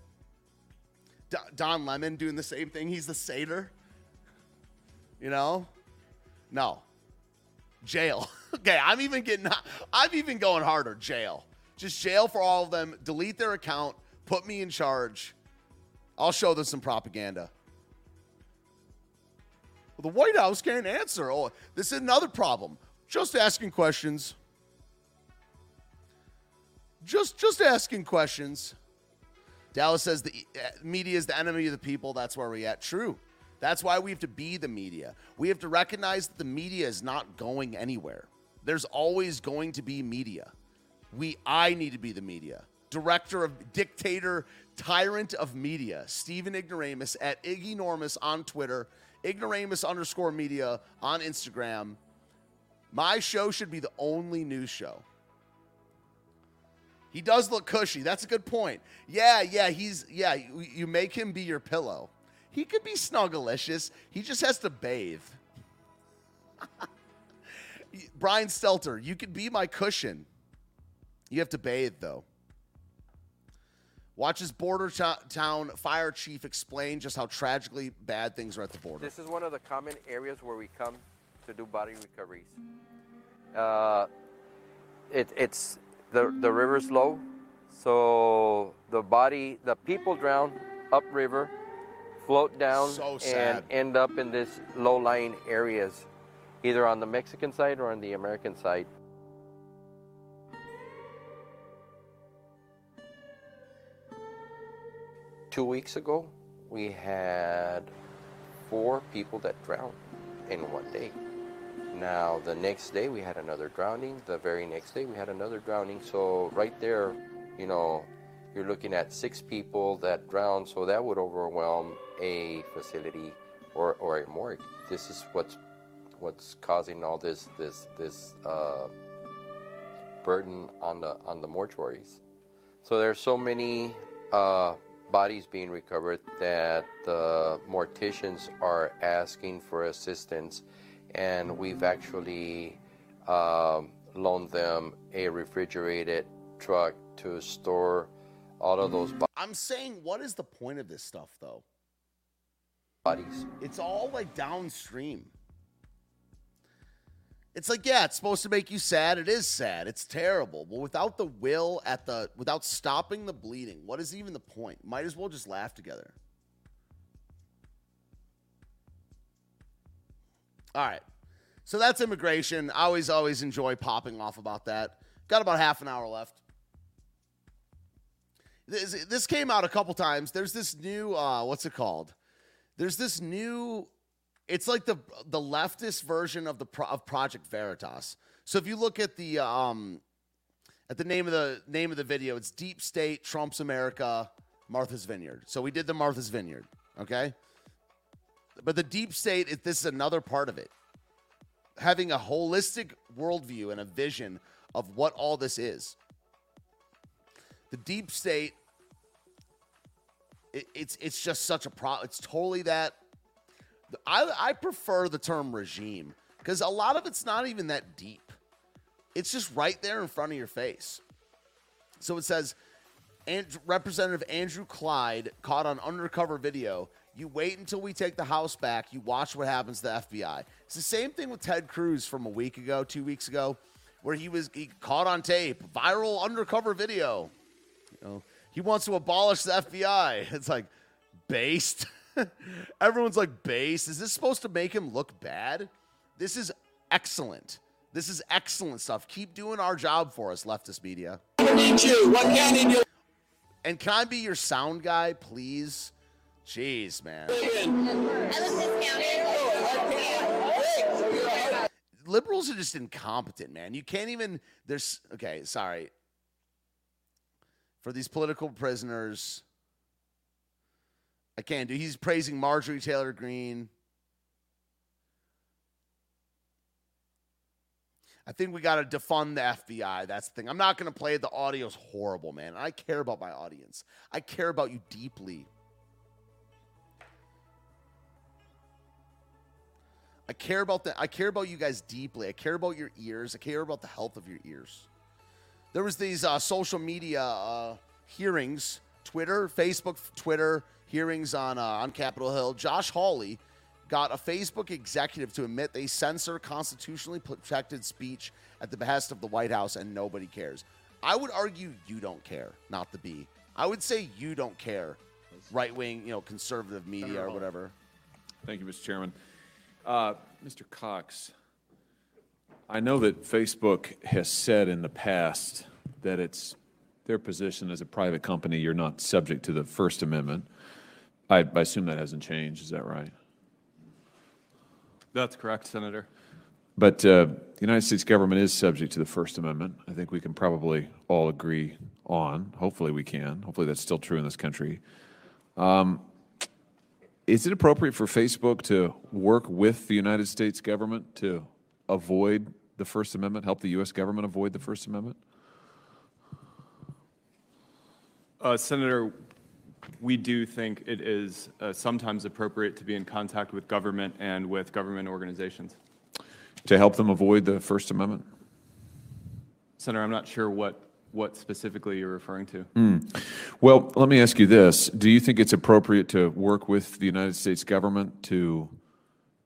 Do- Don Lemon doing the same thing. He's the satyr. You know, no jail. okay, I'm even getting. I'm even going harder. Jail. Just jail for all of them. Delete their account. Put me in charge. I'll show them some propaganda. Well, the White House can't answer. Oh, this is another problem. Just asking questions. Just just asking questions. Dallas says the uh, media is the enemy of the people. That's where we at. True. That's why we have to be the media. We have to recognize that the media is not going anywhere. There's always going to be media. We I need to be the media. Director of dictator, tyrant of media, Stephen Ignoramus at Ignormus on Twitter, Ignoramus underscore media on Instagram. My show should be the only news show. He does look cushy. That's a good point. Yeah, yeah, he's yeah, you make him be your pillow. He could be snuggalicious. He just has to bathe. Brian Stelter, you could be my cushion. You have to bathe though. Watch as border to- town fire chief explain just how tragically bad things are at the border. This is one of the common areas where we come to do body recoveries. Uh, it, it's the the river's low, so the body, the people drown upriver, float down, So and end up in this low-lying areas, either on the Mexican side or on the American side. Two weeks ago, we had four people that drowned in one day. Now, the next day we had another drowning. The very next day we had another drowning. So, right there, you know, you're looking at six people that drowned. So, that would overwhelm a facility or, or a morgue. This is what's what's causing all this this this uh, burden on the on the mortuaries. So there's so many uh, bodies being recovered that the morticians are asking for assistance, and we've actually um, loaned them a refrigerated truck to store all of those I'm saying, what is the point of this stuff, though? It's all like downstream. It's like, yeah, it's supposed to make you sad. It is sad. It's terrible. But without the will at the without stopping the bleeding, what is even the point? Might as well just laugh together. All right. So that's immigration. I always, always enjoy popping off about that. Got about half an hour left. This, this came out a couple times. There's this new, uh, what's it called? There's this new it's like the the leftist version of the of Project Veritas. So if you look at the um at the name of the name of the video, it's Deep State Trump's America, Martha's Vineyard. So we did the Martha's Vineyard, okay? But the deep state, is this is another part of it. Having a holistic worldview and a vision of what all this is. The deep state, it, it's it's just such a pro. It's totally that. I I prefer the term regime because a lot of it's not even that deep. It's just right there in front of your face. So it says, and Representative Andrew Clyde caught on undercover video. You wait until we take the House back. You watch what happens to the FBI. It's the same thing with Ted Cruz from a week ago, two weeks ago, where he was he caught on tape, viral undercover video. You know, he wants to abolish the FBI. It's like based. Everyone's like base. Is this supposed to make him look bad? This is excellent. This is excellent stuff. Keep doing our job for us, leftist media. And can I be your sound guy, please? Jeez, man. Liberals are just incompetent, man. You can't even. There's okay. Sorry for these political prisoners. I can't do. He's praising Marjorie Taylor Greene. I think we got to defund the FBI. That's the thing. I'm not going to play it. The audio's horrible, man. I care about my audience. I care about you deeply. I care about that. I care about you guys deeply. I care about your ears. I care about the health of your ears. There was these uh, social media uh, hearings, Twitter, Facebook, Twitter hearings on uh, on Capitol Hill. Josh Hawley got a Facebook executive to admit they censor constitutionally protected speech at the behest of the White House, and nobody cares. I would argue you don't care, not the B. I would say you don't care, right wing, you know, conservative media or whatever. Thank you, Mr. Chairman. Uh, Mr. Cox, I know that Facebook has said in the past that it's their position as a private company, you're not subject to the First Amendment. I, I assume that hasn't changed. Is that right? That's correct, Senator. But uh, the United States government is subject to the First Amendment. I think we can probably all agree on. Hopefully, we can. Hopefully, that's still true in this country. Um, is it appropriate for Facebook to work with the United States government to avoid the First Amendment, help the U.S. government avoid the First Amendment? Uh, Senator, we do think it is uh, sometimes appropriate to be in contact with government and with government organizations. To help them avoid the First Amendment? Senator, I'm not sure what what specifically you're referring to. Hmm. Well, let me ask you this. Do you think it's appropriate to work with the United States government to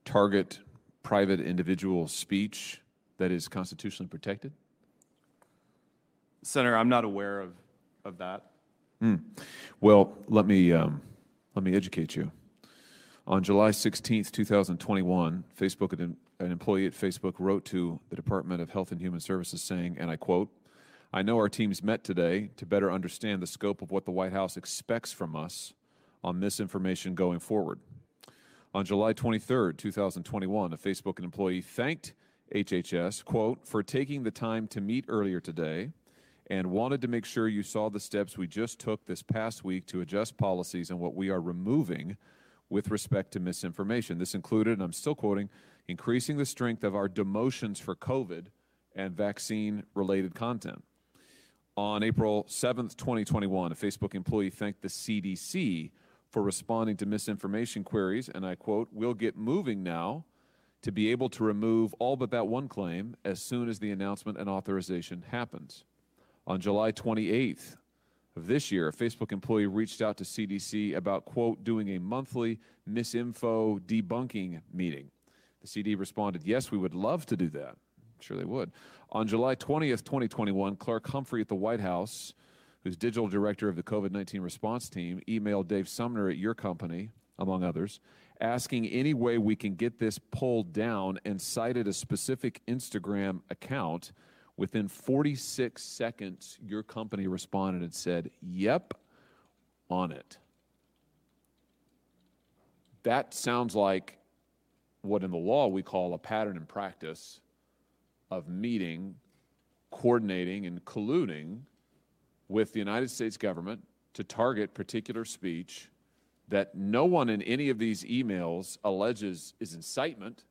target private individual speech that is constitutionally protected? Senator, I'm not aware of, of that. Hmm. Well, let me um, let me educate you. On July 16th, 2021, Facebook, an, an employee at Facebook wrote to the Department of Health and Human Services saying, and I quote, I know our teams met today to better understand the scope of what the White House expects from us on misinformation going forward. On July 23, 2021, a Facebook employee thanked HHS, quote, for taking the time to meet earlier today and wanted to make sure you saw the steps we just took this past week to adjust policies and what we are removing with respect to misinformation. This included, and I'm still quoting, increasing the strength of our demotions for COVID and vaccine related content. On April 7th, 2021, a Facebook employee thanked the CDC for responding to misinformation queries, and I quote, We'll get moving now to be able to remove all but that one claim as soon as the announcement and authorization happens. On July 28th of this year, a Facebook employee reached out to CDC about, quote, doing a monthly misinfo debunking meeting. The CD responded, Yes, we would love to do that. I'm sure they would. On July 20th, 2021, Clarke Humphrey at the White House, who's digital director of the COVID 19 response team, emailed Dave Sumner at your company, among others, asking any way we can get this pulled down and cited a specific Instagram account. Within 46 seconds, your company responded and said, Yep, on it. That sounds like what in the law we call a pattern and practice of meeting, coordinating, and colluding with the United States government to target particular speech that no one in any of these emails alleges is incitement,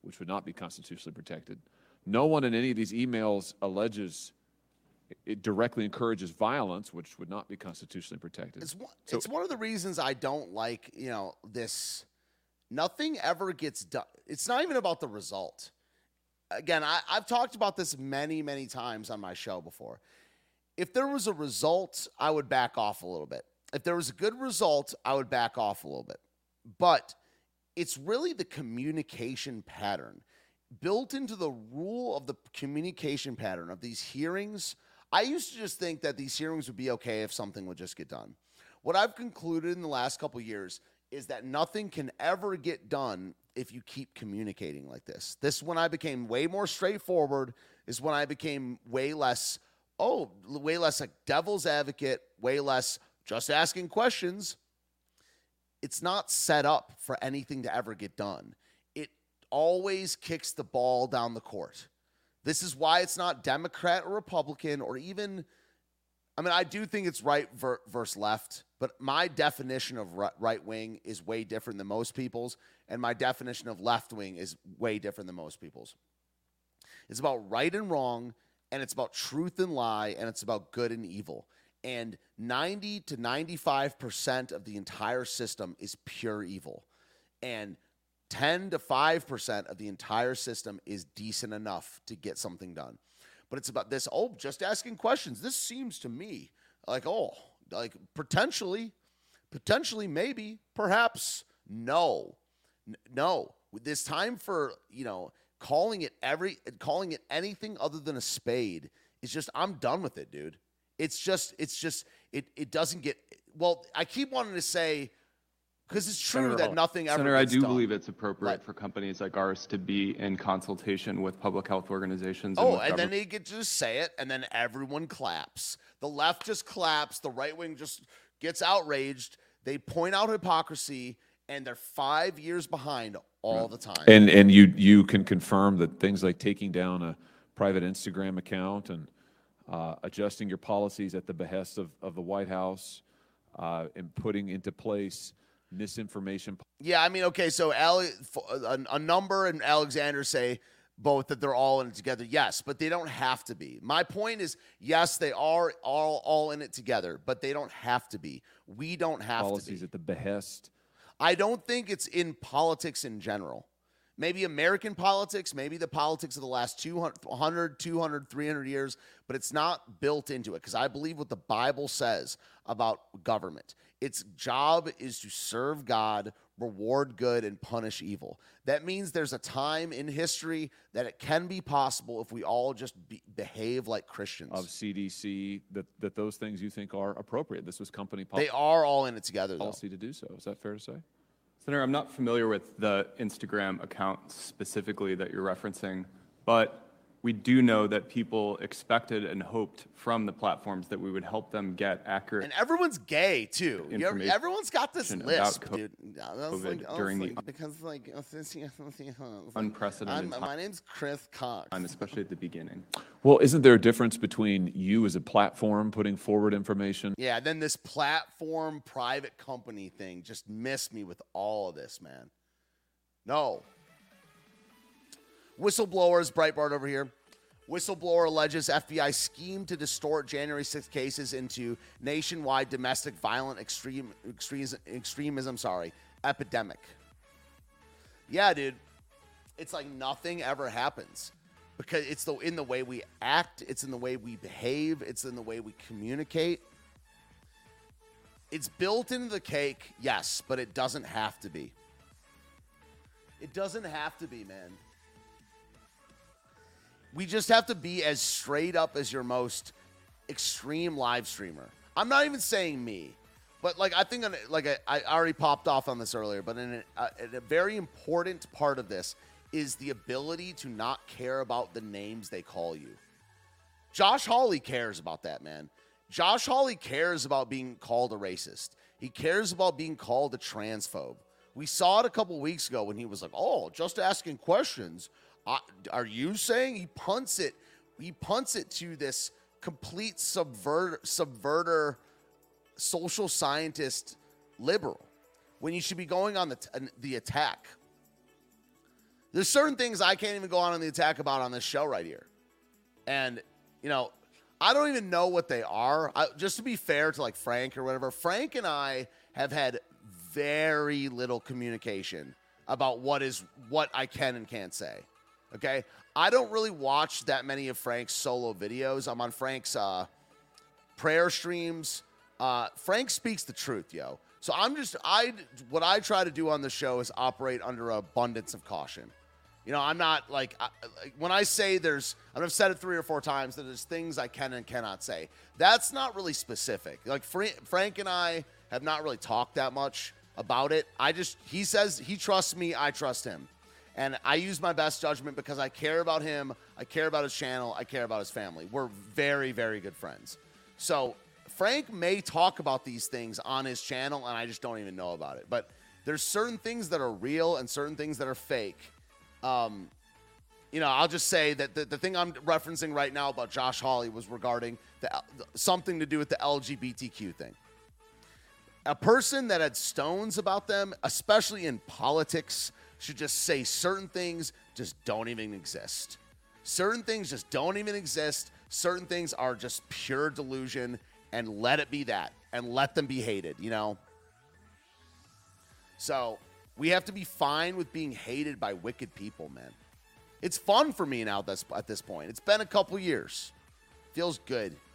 which would not be constitutionally protected. No one in any of these emails alleges it directly encourages violence, which would not be constitutionally protected. It's one, So- it's one of the reasons I don't like, you know, this. Nothing ever gets done. It's not even about the result. Again, I, I've talked about this many, many times on my show before. If there was a result, I would back off a little bit. If there was a good result, I would back off a little bit. But it's really the communication pattern built into the rule of the communication pattern of these hearings. I used to just think that these hearings would be okay if something would just get done. What I've concluded in the last couple years is that nothing can ever get done if you keep communicating like this. This when I became way more straightforward is when I became way less oh, way less like devil's advocate, way less just asking questions. It's not set up for anything to ever get done. It always kicks the ball down the court. This is why it's not Democrat or Republican or even I mean, I do think it's right ver- versus left, but my definition of ri- right wing is way different than most people's, and my definition of left wing is way different than most people's. It's about right and wrong, and it's about truth and lie, and it's about good and evil. And 90 to 95% of the entire system is pure evil. And 10 to 5% of the entire system is decent enough to get something done. But it's about this, oh, just asking questions. This seems to me like, oh, like potentially, potentially, maybe, perhaps, no. N- no. This time for, you know, calling it every calling it anything other than a spade is just I'm done with it, dude. It's just it's just it it doesn't get well, I keep wanting to say because it's true Senator, that nothing ever Senator, I do done. believe it's appropriate for companies like ours to be in consultation with public health organizations. Oh, and then they get to just say it, and then everyone claps. The left just claps. The right wing just gets outraged. They point out hypocrisy, and they're five years behind all the time. And and you you can confirm that things like taking down a private Instagram account and uh, adjusting your policies at the behest of, of the White House uh, and putting into place misinformation. Yeah, I mean, okay, so Ale- f- a, a number and Alexander say both that they're all in it together. Yes, but they don't have to be. My point is, yes, they are all all in it together, but they don't have to be. We don't have policies to be. at the behest. I don't think it's in politics in general. Maybe American politics, maybe the politics of the last 200, 200 300 years, but it's not built into it because I believe what the Bible says about government. Its job is to serve God, reward good, and punish evil. That means there's a time in history that it can be possible if we all just be, behave like Christians. Of CDC, that, that those things you think are appropriate. This was company policy. They are all in it together, though. policy to do so. Is that fair to say? Senator, I'm not familiar with the Instagram account specifically that you're referencing, but we do know that people expected and hoped from the platforms that we would help them get accurate. And everyone's gay too. Information everyone's got this about lisp, co- dude. I was COVID like- I was during the like- because like unprecedented I'm- my name's Chris Cox. time, especially at the beginning. Well, isn't there a difference between you as a platform putting forward information? Yeah, then this platform private company thing just missed me with all of this, man. No. Whistleblowers, Breitbart over here. Whistleblower alleges FBI scheme to distort January 6th cases into nationwide domestic violent extreme, extremism, extremism, sorry, epidemic. Yeah, dude. It's like nothing ever happens because it's the in the way we act, it's in the way we behave, it's in the way we communicate. It's built into the cake, yes, but it doesn't have to be. It doesn't have to be, man. We just have to be as straight up as your most extreme live streamer. I'm not even saying me, but like I think on- like I, already popped off on this earlier, but in a, uh, a, a very important part of this is the ability to not care about the names they call you. Josh Hawley cares about that, man. Josh Hawley cares about being called a racist. He cares about being called a transphobe. We saw it a couple weeks ago when he was like, "Oh, just asking questions." I, are you saying he punts it? He punts it to this complete subvert subverter, social scientist liberal when you should be going on the t- the attack. There's certain things I can't even go on on the attack about on this show right here. And, you know, I don't even know what they are. I, just to be fair to like Frank or whatever, Frank and I have had very little communication about what is what I can and can't say. Okay? I don't really watch that many of Frank's solo videos. I'm on Frank's uh prayer streams. Uh Frank speaks the truth, yo. So I'm just I what I try to do on the show is operate under abundance of caution. You know, I'm not like, I, like when I say there's, and I've said it three or four times that there's things I can and cannot say. That's not really specific. Like Fra- Frank and I have not really talked that much about it. I just he says he trusts me, I trust him, and I use my best judgment because I care about him, I care about his channel, I care about his family. We're very very good friends. So Frank may talk about these things on his channel, and I just don't even know about it. But there's certain things that are real and certain things that are fake. Um, you know, I'll just say that the, the thing I'm referencing right now about Josh Hawley was regarding the, something to do with the LGBTQ thing. A person that had stones about them, especially in politics, should just say certain things just don't even exist. Certain things just don't even exist. Certain things are just pure delusion and let it be that and let them be hated, you know? So we have to be fine with being hated by wicked people, man. It's fun for me now at this, at this point. It's been a couple years. Feels good.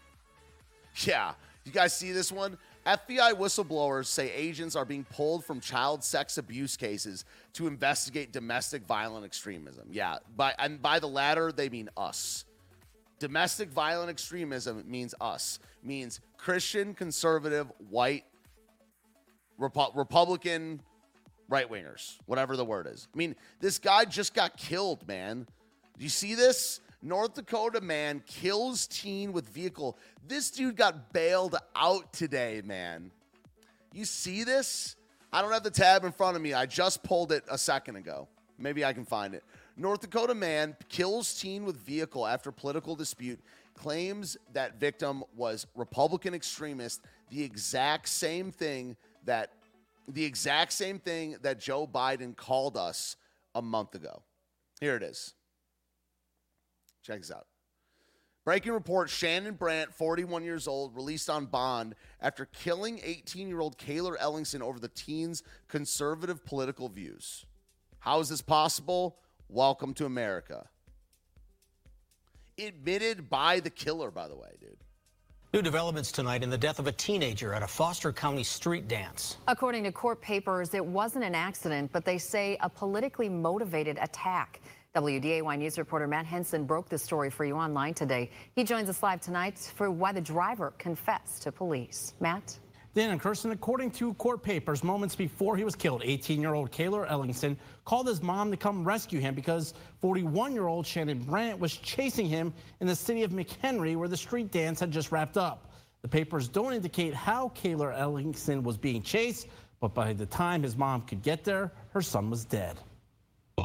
Yeah. You guys see this one? FBI whistleblowers say agents are being pulled from child sex abuse cases to investigate domestic violent extremism. Yeah, by and by the latter they mean us. Domestic violent extremism means us. Means Christian, conservative, white, Repu- Republican, right wingers, whatever the word is. I mean, this guy just got killed, man. Do you see this? North Dakota man kills teen with vehicle. This dude got bailed out today, man. You see this? I don't have the tab in front of me. I just pulled it a second ago. Maybe I can find it. North Dakota man kills teen with vehicle after political dispute. Claims that victim was Republican extremist. The exact same thing that the exact same thing that Joe Biden called us a month ago. Here it is. Check this out. Breaking report Shannon Brandt, 41 years old, released on bond after killing 18 year old Cayler Ellingson over the teen's conservative political views. How is this possible? Welcome to America. Admitted by the killer, by the way, dude. New developments tonight in the death of a teenager at a Foster County street dance. According to court papers, it wasn't an accident, but they say a politically motivated attack. WDAY News reporter Matt Henson broke the story for you online today. He joins us live tonight for why the driver confessed to police. Matt? Dan Kirsten, according to court papers, moments before he was killed, 18-year-old Cayler Ellingson called his mom to come rescue him because 41-year-old Shannon Brandt was chasing him in the city of McHenry where the street dance had just wrapped up. The papers don't indicate how Cayler Ellingson was being chased, but by the time his mom could get there, her son was dead.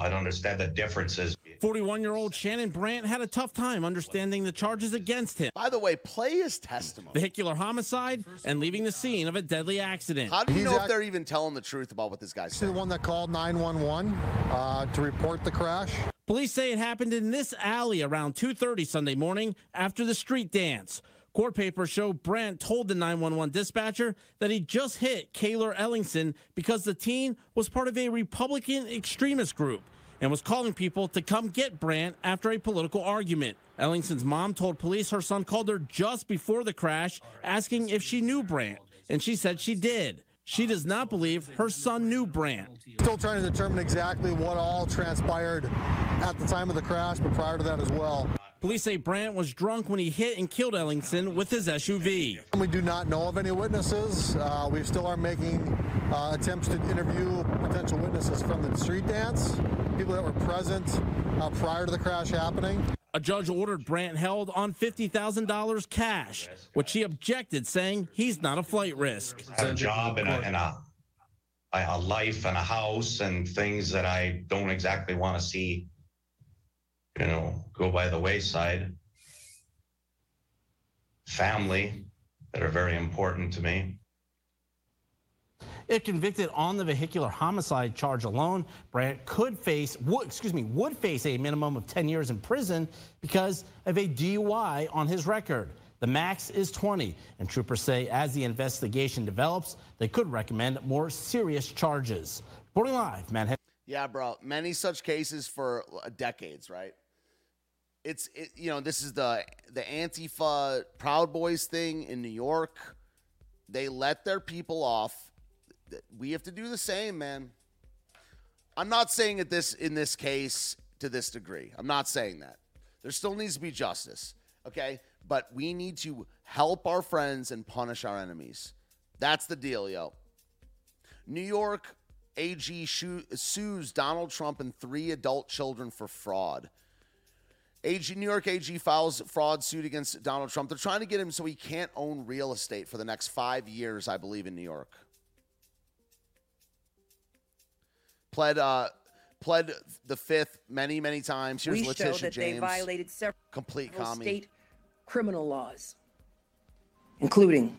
I don't understand the differences. 41-year-old Shannon Brandt had a tough time understanding the charges against him. By the way, play his testimony. Vehicular homicide and leaving the scene of a deadly accident. How do you know if they're even telling the truth about what this guy's the one that called 911 uh, to report the crash. Police say it happened in this alley around 2:30 Sunday morning after the street dance. Court papers show Brandt told the 911 dispatcher that he just hit Cayler Ellingson because the teen was part of a Republican extremist group and was calling people to come get Brandt after a political argument. Ellingson's mom told police her son called her just before the crash asking if she knew Brandt, and she said she did. She does not believe her son knew Brandt. Still trying to determine exactly what all transpired at the time of the crash, but prior to that as well. Police say Brandt was drunk when he hit and killed Ellingson with his SUV. We do not know of any witnesses. Uh, we still are making uh, attempts to interview potential witnesses from the street dance, people that were present uh, prior to the crash happening. A judge ordered Brandt held on $50,000 cash, which he objected, saying he's not a flight risk. I have a job and a, and a, a life and a house and things that I don't exactly want to see, you know, go by the wayside. Family that are very important to me. If convicted on the vehicular homicide charge alone, Brandt could face, would, excuse me, would face a minimum of 10 years in prison because of a DUI on his record. The max is 20, and troopers say as the investigation develops, they could recommend more serious charges. Reporting live, Matt Henson. Yeah, bro. Many such cases for uh, decades, right? It's it, you know this is the the Antifa Proud Boys thing in New York. They let their people off. We have to do the same, man. I'm not saying it this in this case to this degree. I'm not saying that. There still needs to be justice, okay? But we need to help our friends and punish our enemies. That's the deal, yo. New York AG sues Donald Trump and three adult children for fraud. AG New York AG files fraud suit against Donald Trump. They're trying to get him so he can't own real estate for the next five years, I believe, in New York. Pled uh, pled the fifth many many times. Here's we Letitia show that James. they violated several complete commie. state criminal laws, including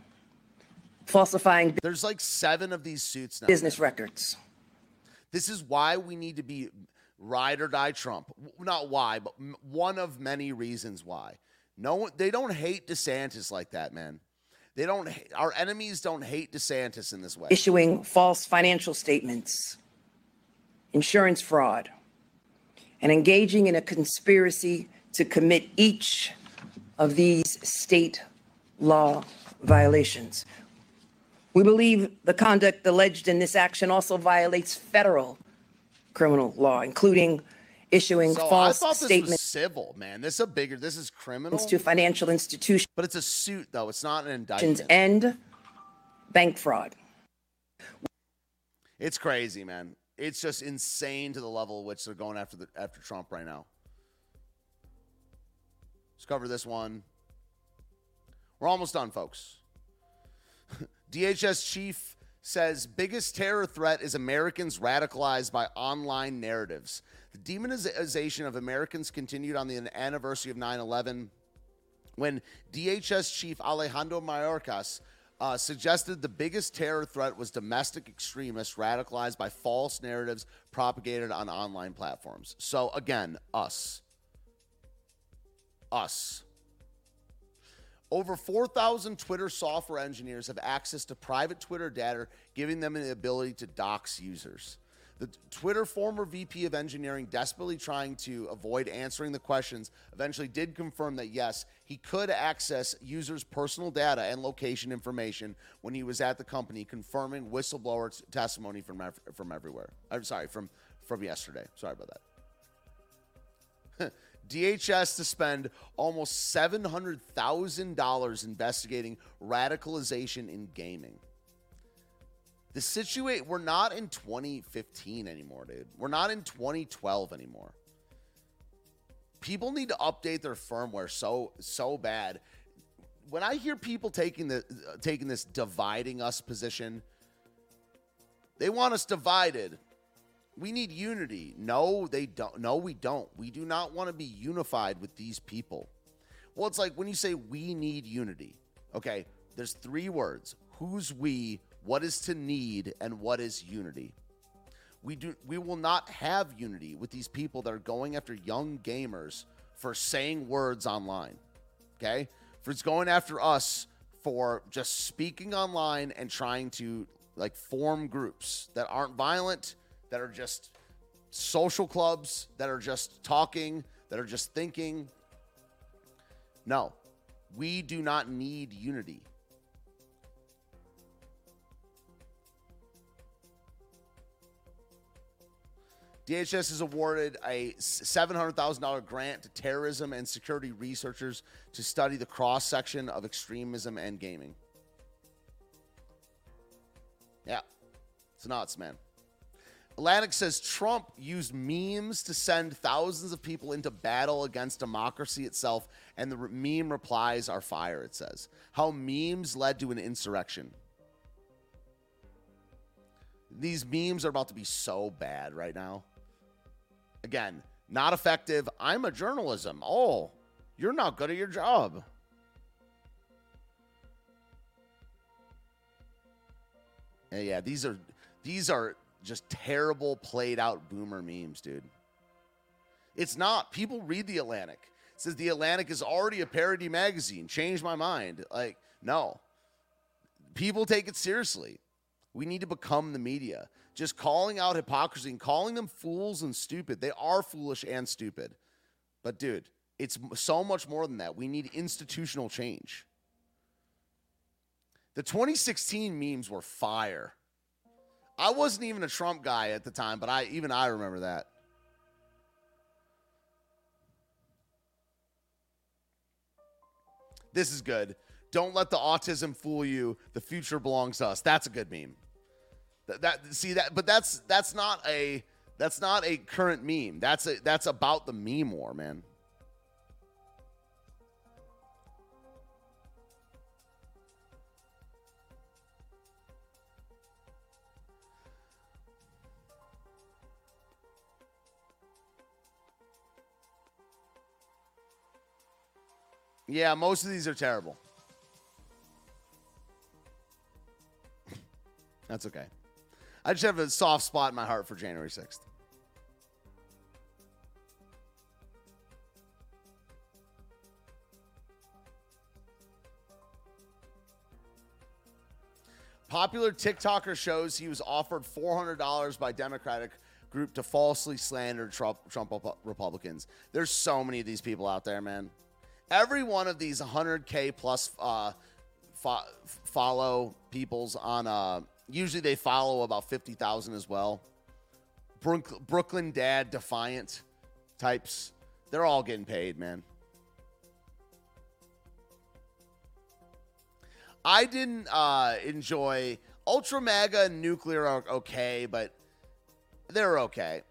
falsifying There's like seven of these suits now. business records. This is why we need to be ride or die Trump. Not why, but one of many reasons why. No, they don't hate DeSantis like that, man. They don't. Our enemies don't hate DeSantis in this way. issuing false financial statements, insurance fraud, and engaging in a conspiracy to commit each of these state law violations. We believe the conduct alleged in this action also violates federal criminal law, including issuing So I false thought this was statements civil, man. This is a bigger. This is criminal. to financial institutions But it's a suit, though. It's not an indictment. and bank fraud. It's crazy, man. It's just insane to the level which they're going after the after Trump right now. Let's cover this one. We're almost done, folks. DHS chief says biggest terror threat is Americans radicalized by online narratives. The demonization of Americans continued on the anniversary of 9 11 when DHS chief Alejandro Mayorkas uh, suggested the biggest terror threat was domestic extremists radicalized by false narratives propagated on online platforms. So, again, us. Us. Over 4,000 Twitter software engineers have access to private Twitter data, giving them the ability to dox users. The Twitter former VP of engineering, desperately trying to avoid answering the questions, eventually did confirm that yes, he could access users' personal data and location information when he was at the company, confirming whistleblower testimony from from everywhere. I'm sorry, from from yesterday. Sorry about that. DHS to spend almost $700,000 investigating radicalization in gaming. The situation, we're not in 2015 anymore, dude. We're not in 2012 anymore. People need to update their firmware so so bad. When I hear people taking the taking this dividing us position, they want us divided. We need unity. No, they don't. No, we don't. We do not want to be unified with these people. Well, it's like when you say we need unity. Okay, there's three words. Who's we? What is to need and what is unity? We do we will not have unity with these people that are going after young gamers for saying words online. Okay? For it's going after us for just speaking online and trying to like form groups that aren't violent, that are just social clubs, that are just talking, that are just thinking. No. We do not need unity. DHS has awarded a $700,000 grant to terrorism and security researchers to study the cross section of extremism and gaming. Yeah, it's nuts, man. Atlantic says Trump used memes to send thousands of people into battle against democracy itself, and the re- meme replies are fire, it says. How memes led to an insurrection. These memes are about to be so bad right now. Again, not effective. I'm a journalism. Oh, you're not good at your job. Yeah, yeah, these are these are just terrible played out boomer memes, dude. It's not. People read the Atlantic. It says the Atlantic is already a parody magazine. Change my mind. Like, no. People take it seriously. We need to become the media. Just calling out hypocrisy and calling them fools and stupid. They are foolish and stupid. But, dude, it's so much more than that. We need institutional change. The 2016 memes were fire. I wasn't even a Trump guy at the time, but I even I remember that. This is good. Don't let the autism fool you. The future belongs to us. That's a good meme. That, that see that, but that's that's not a that's not a current meme. That's a that's about the meme war, man. Yeah, most of these are terrible. That's okay. I just have a soft spot in my heart for January 6th. Popular TikToker shows he was offered $400 by Democratic group to falsely slander Trump, Trump Republicans. There's so many of these people out there, man. Every one of these 100K plus uh, fo- follow peoples on, uh, usually they follow about 50,000 as well. Brook- Brooklyn Dad Defiant types. They're all getting paid, man. I didn't uh, enjoy Ultra MAGA and Nuclear are okay, but they're okay.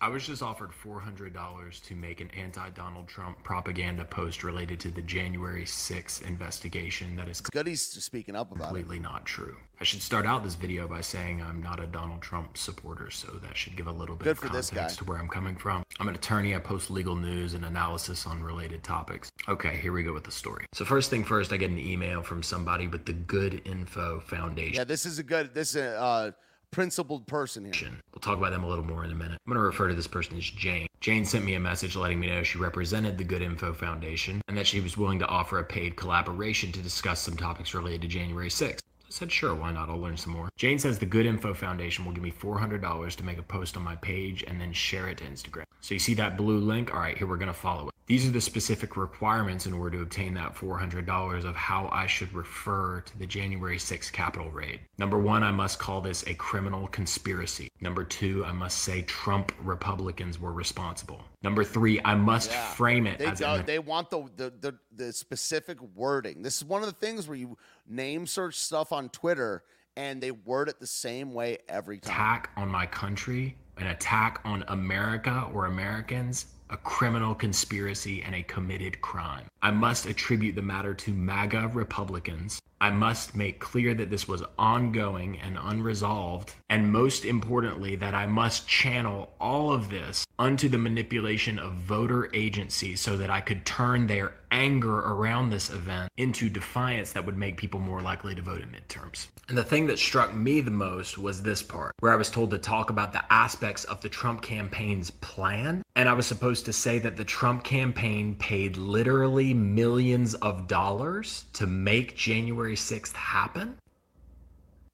I was just offered $400 to make an anti Donald Trump propaganda post related to the January 6th investigation that is speaking up about completely not true. I should start out this video by saying I'm not a Donald Trump supporter, so that should give a little bit Good of for this context to where I'm coming from. I'm an attorney, I post legal news and analysis on related topics. Okay, here we go with the story. So, first thing first, I get an email from somebody with the Good Info Foundation. Yeah, this is a good, this is a uh, principled person here. We'll talk about them a little more in a minute. I'm going to refer to this person as Jane. Jane sent me a message letting me know she represented the Good Info Foundation and that she was willing to offer a paid collaboration to discuss some topics related to January 6th. I said, sure, why not? I'll learn some more. Jane says the Good Info Foundation will give me $400 to make a post on my page and then share it to Instagram. So you see that blue link? All right, here we're going to follow it. These are the specific requirements in order to obtain that $400 of how I should refer to the January 6th Capitol raid. Number one, I must call this a criminal conspiracy. Number two, I must say Trump Republicans were responsible. Number three, I must Yeah. frame it They, as do- they want the, the the the specific wording. This is one of the things where you name search stuff on Twitter and they word it the same way every time. attack on my country, an attack on America or Americans, a criminal conspiracy, and a committed crime. I must attribute the matter to MAGA Republicans. I must make clear that this was ongoing and unresolved. And most importantly, that I must channel all of this unto the manipulation of voter agencies so that I could turn their anger around this event into defiance that would make people more likely to vote in midterms. And the thing that struck me the most was this part, where I was told to talk about the aspects of the Trump campaign's plan. And I was supposed to say that the Trump campaign paid literally millions of dollars to make January 6th happen.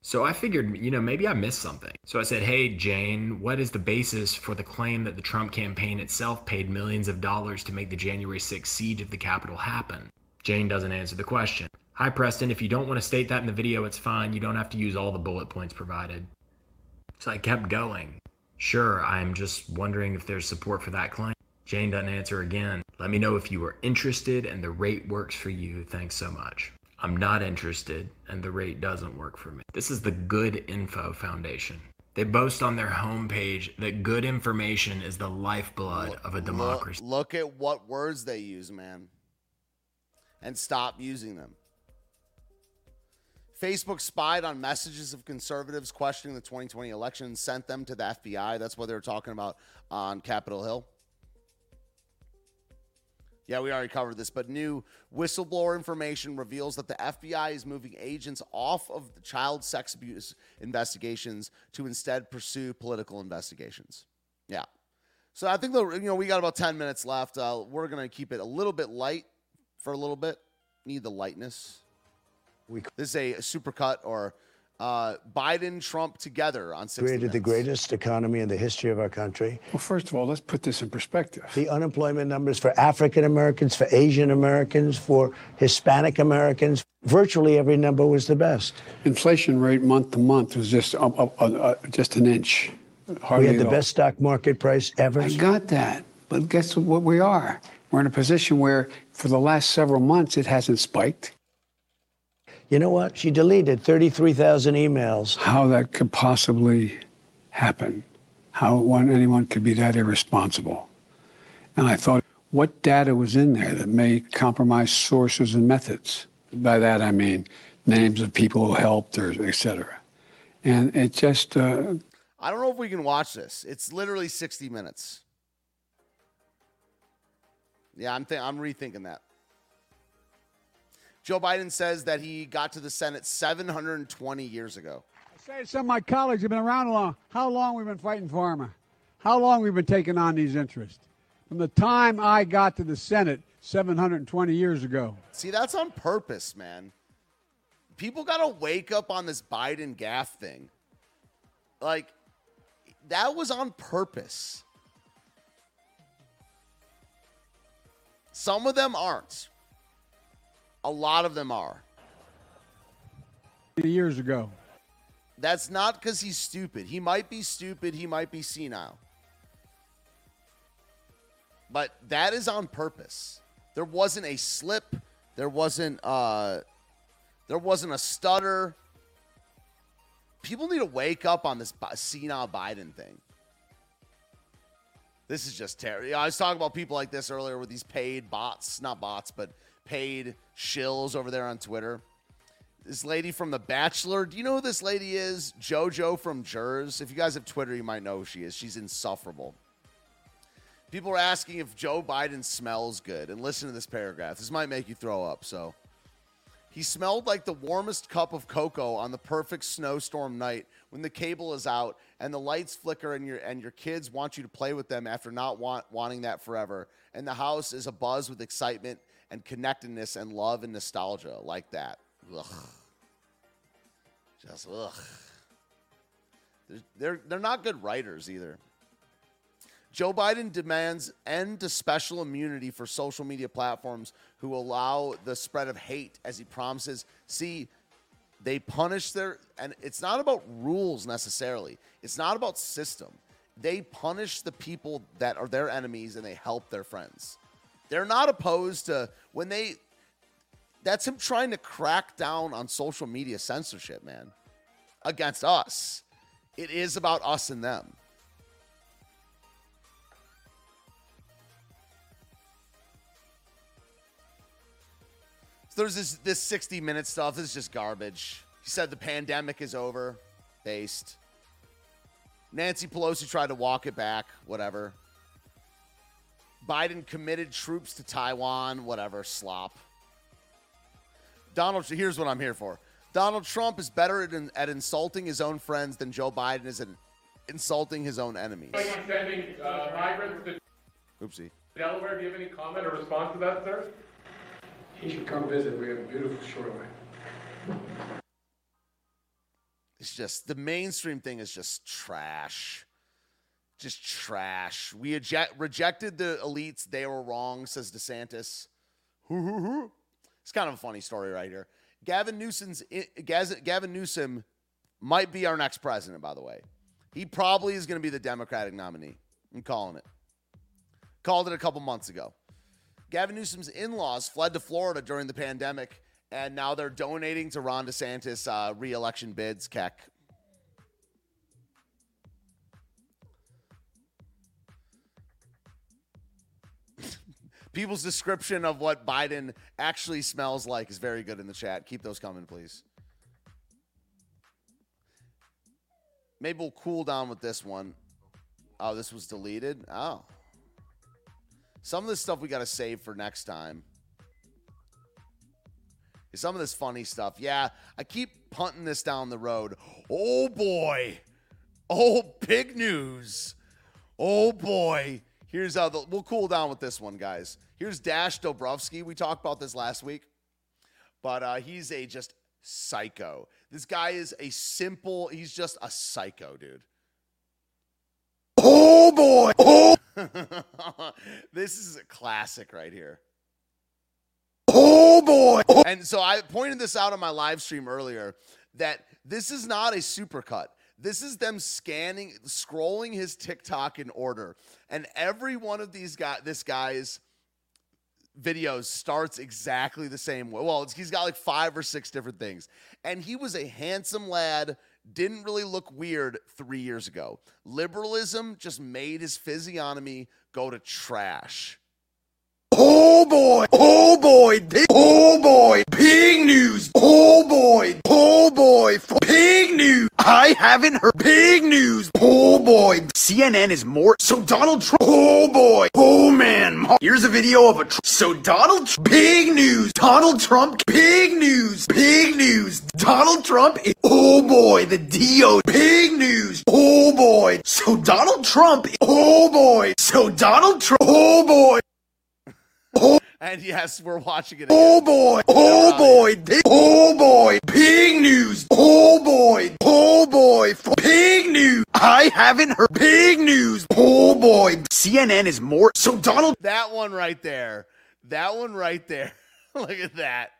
So I figured, you know, maybe I missed something. So I said, Hey, Jane, what is the basis for the claim that the Trump campaign itself paid millions of dollars to make the January 6th siege of the Capitol happen? Jane doesn't answer the question. Hi, Preston. If you don't want to state that in the video, it's fine. You don't have to use all the bullet points provided. So I kept going. Sure, I'm just wondering if there's support for that claim. Jane doesn't answer again. Let me know if you are interested and the rate works for you. Thanks so much. I'm not interested and the rate doesn't work for me. This is the Good Info Foundation. They boast on their homepage that good information is the lifeblood of a democracy. look at what words they use, man. And stop using them. Facebook spied on messages of conservatives questioning the 2020 election, and sent them to the FBI. That's what they were talking about on Capitol Hill. Yeah, we already covered this, but new whistleblower information reveals that the FBI is moving agents off of the child sex abuse investigations to instead pursue political investigations. Yeah. So I think the you know we got about ten minutes left. Uh, we're gonna keep it a little bit light for a little bit. Need the lightness. We this is a supercut or uh, Biden Trump together on 60 created the greatest economy in the history of our country. Well, first of all, let's put this in perspective. The unemployment numbers for African Americans, for Asian Americans, for Hispanic Americans, virtually every number was the best. Inflation rate month to month was just up, up, uh, uh, just an inch. we had the best stock market price ever. I got that, but guess what we are? We're in a position where, for the last several months, it hasn't spiked. You know what? She deleted 33,000 emails. How that could possibly happen? How one anyone could be that irresponsible? And I thought, what data was in there that may compromise sources and methods? By that I mean names of people who helped, or et cetera. And it just uh, I don't know if we can watch this. It's literally 60 minutes. Yeah, I'm th- I'm rethinking that. Joe Biden says that he got to the Senate 720 years ago. I say to some of my colleagues have been around a long. How long we've been fighting pharma? How long we've been taking on these interests? From the time I got to the Senate 720 years ago. See, that's on purpose, man. People got to wake up on this Biden gaff thing. Like, that was on purpose. Some of them aren't. A lot of them are. Years ago. That's not because he's stupid. He might be stupid. He might be senile. But that is on purpose. There wasn't a slip. There wasn't uh there wasn't a stutter. People need to wake up on this senile Biden thing. This is just terrible. I was talking about people like this earlier with these paid bots, not bots, but paid shills over there on Twitter. This lady from The Bachelor. Do you know who this lady is? JoJo from Jerz. If you guys have Twitter, you might know who she is. She's insufferable. People are asking if Joe Biden smells good. And listen to this paragraph. This might make you throw up. So, he smelled like the warmest cup of cocoa on the perfect snowstorm night when the cable is out and the lights flicker and your and your kids want you to play with them after not want, wanting that forever. And the house is abuzz with excitement and connectedness and love and nostalgia like that. Ugh. Just ugh. They're, they're they're not good writers either. Joe Biden demands end to special immunity for social media platforms who allow the spread of hate as he promises. See, they punish their and it's not about rules necessarily. It's not about system. They punish the people that are their enemies and they help their friends. They're not opposed to when they that's him trying to crack down on social media censorship, man, against us. It is about us and them. So there's this this 60 minute stuff. This is just garbage. He said the pandemic is over. Based. Nancy Pelosi tried to walk it back. Whatever. Biden committed troops to Taiwan. Whatever. Slop. Donald, here's what I'm here for. Donald Trump is better at, at insulting his own friends than Joe Biden is at insulting his own enemies. Sending uh, migrants to Oopsie. Delaware. Do you have any comment or response to that, sir? He should come visit. We have a beautiful shoreline. It's just the mainstream thing is just trash. Just trash. We eject, rejected the elites. They were wrong, says DeSantis. It's kind of a funny story right here. Gavin Newsom's Gavin Newsom might be our next president, by the way. He probably is going to be the Democratic nominee. I'm calling it. Called it a couple months ago. Gavin Newsom's in-laws fled to Florida during the pandemic, and now they're donating to Ron DeSantis uh, re-election bids. Kek. People's description of what Biden actually smells like is very good in the chat. Keep those coming, please. Maybe we'll cool down with this one. Oh, this was deleted. Oh. Some of this stuff we got to save for next time. Some of this funny stuff. Yeah, I keep punting this down the road. Oh boy. Oh, big news. Oh boy. Here's how the, we'll cool down with this one, guys. Here's Dash Dobrofsky. We talked about this last week, but uh, he's a just psycho. This guy is a simple, he's just a psycho, dude. Oh boy. Oh. this is a classic right here. Oh boy. And so I pointed this out on my live stream earlier that this is not a supercut. This is them scanning, scrolling his TikTok in order. And every one of these guys, this guy's videos starts exactly the same way. Well, he's got like five or six different things. And he was a handsome lad, didn't really look weird three years ago. Liberalism just made his physiognomy go to trash. Oh boy, oh boy, oh boy, pig news, oh boy, oh boy, pig news. I haven't heard pig news, oh boy. CNN is more. So Donald Trump, oh boy, oh man. Here's a video of a. So Donald, Tr- pig news, Donald Trump, pig news, pig news. Donald Trump, is, oh boy, the DO, pig news, oh boy. So Donald Trump, oh boy. So Donald Trump, oh boy. Oh. And yes, we're watching it. Oh again. Oh, oh boy! Oh boy! Oh boy! Pig news! Oh boy! Oh boy! Pig news! I haven't heard pig news! Oh boy! CNN is more. So Donald. That one right there. That one right there. Look at that.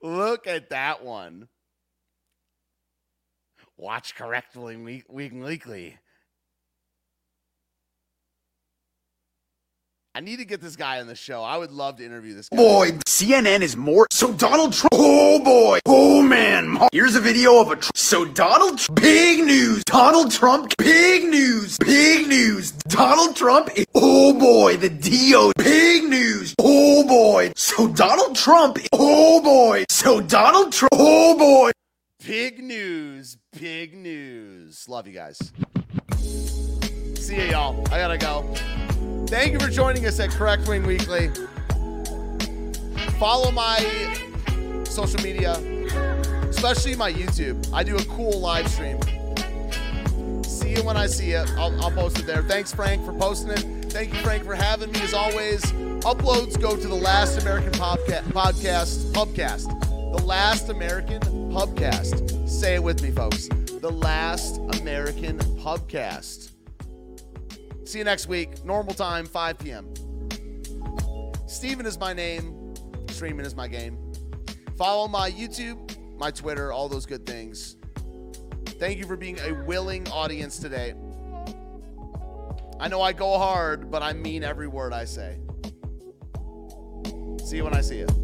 Look at that one. Watch correctly week, week weekly. I need to get this guy on the show. I would love to interview this guy. Boy, CNN is more. So Donald Trump. Oh boy. Oh man. Here's a video of a. Tr- so Donald. Tr- big news. Donald Trump. Big news. Big news. Donald Trump. Is- oh boy. The DO. Big news. Oh boy. So Donald Trump. Oh boy. So Donald Trump. Oh boy. Big news. Big news. Love you guys. See ya, y'all. I gotta go. Thank you for joining us at Correct Wing Weekly. Follow my social media, especially my YouTube. I do a cool live stream. See you when I see you. I'll, I'll post it there. Thanks, Frank, for posting it. Thank you, Frank, for having me. As always, uploads go to the Last American Podcast, podcast, Pubcast, the Last American Pubcast. Say it with me, folks. The Last American Pubcast. See you next week. Normal time, 5 p.m. Steven is my name. Streaming is my game. Follow my YouTube, my Twitter, all those good things. Thank you for being a willing audience today. I know I go hard, but I mean every word I say. See you when I see you.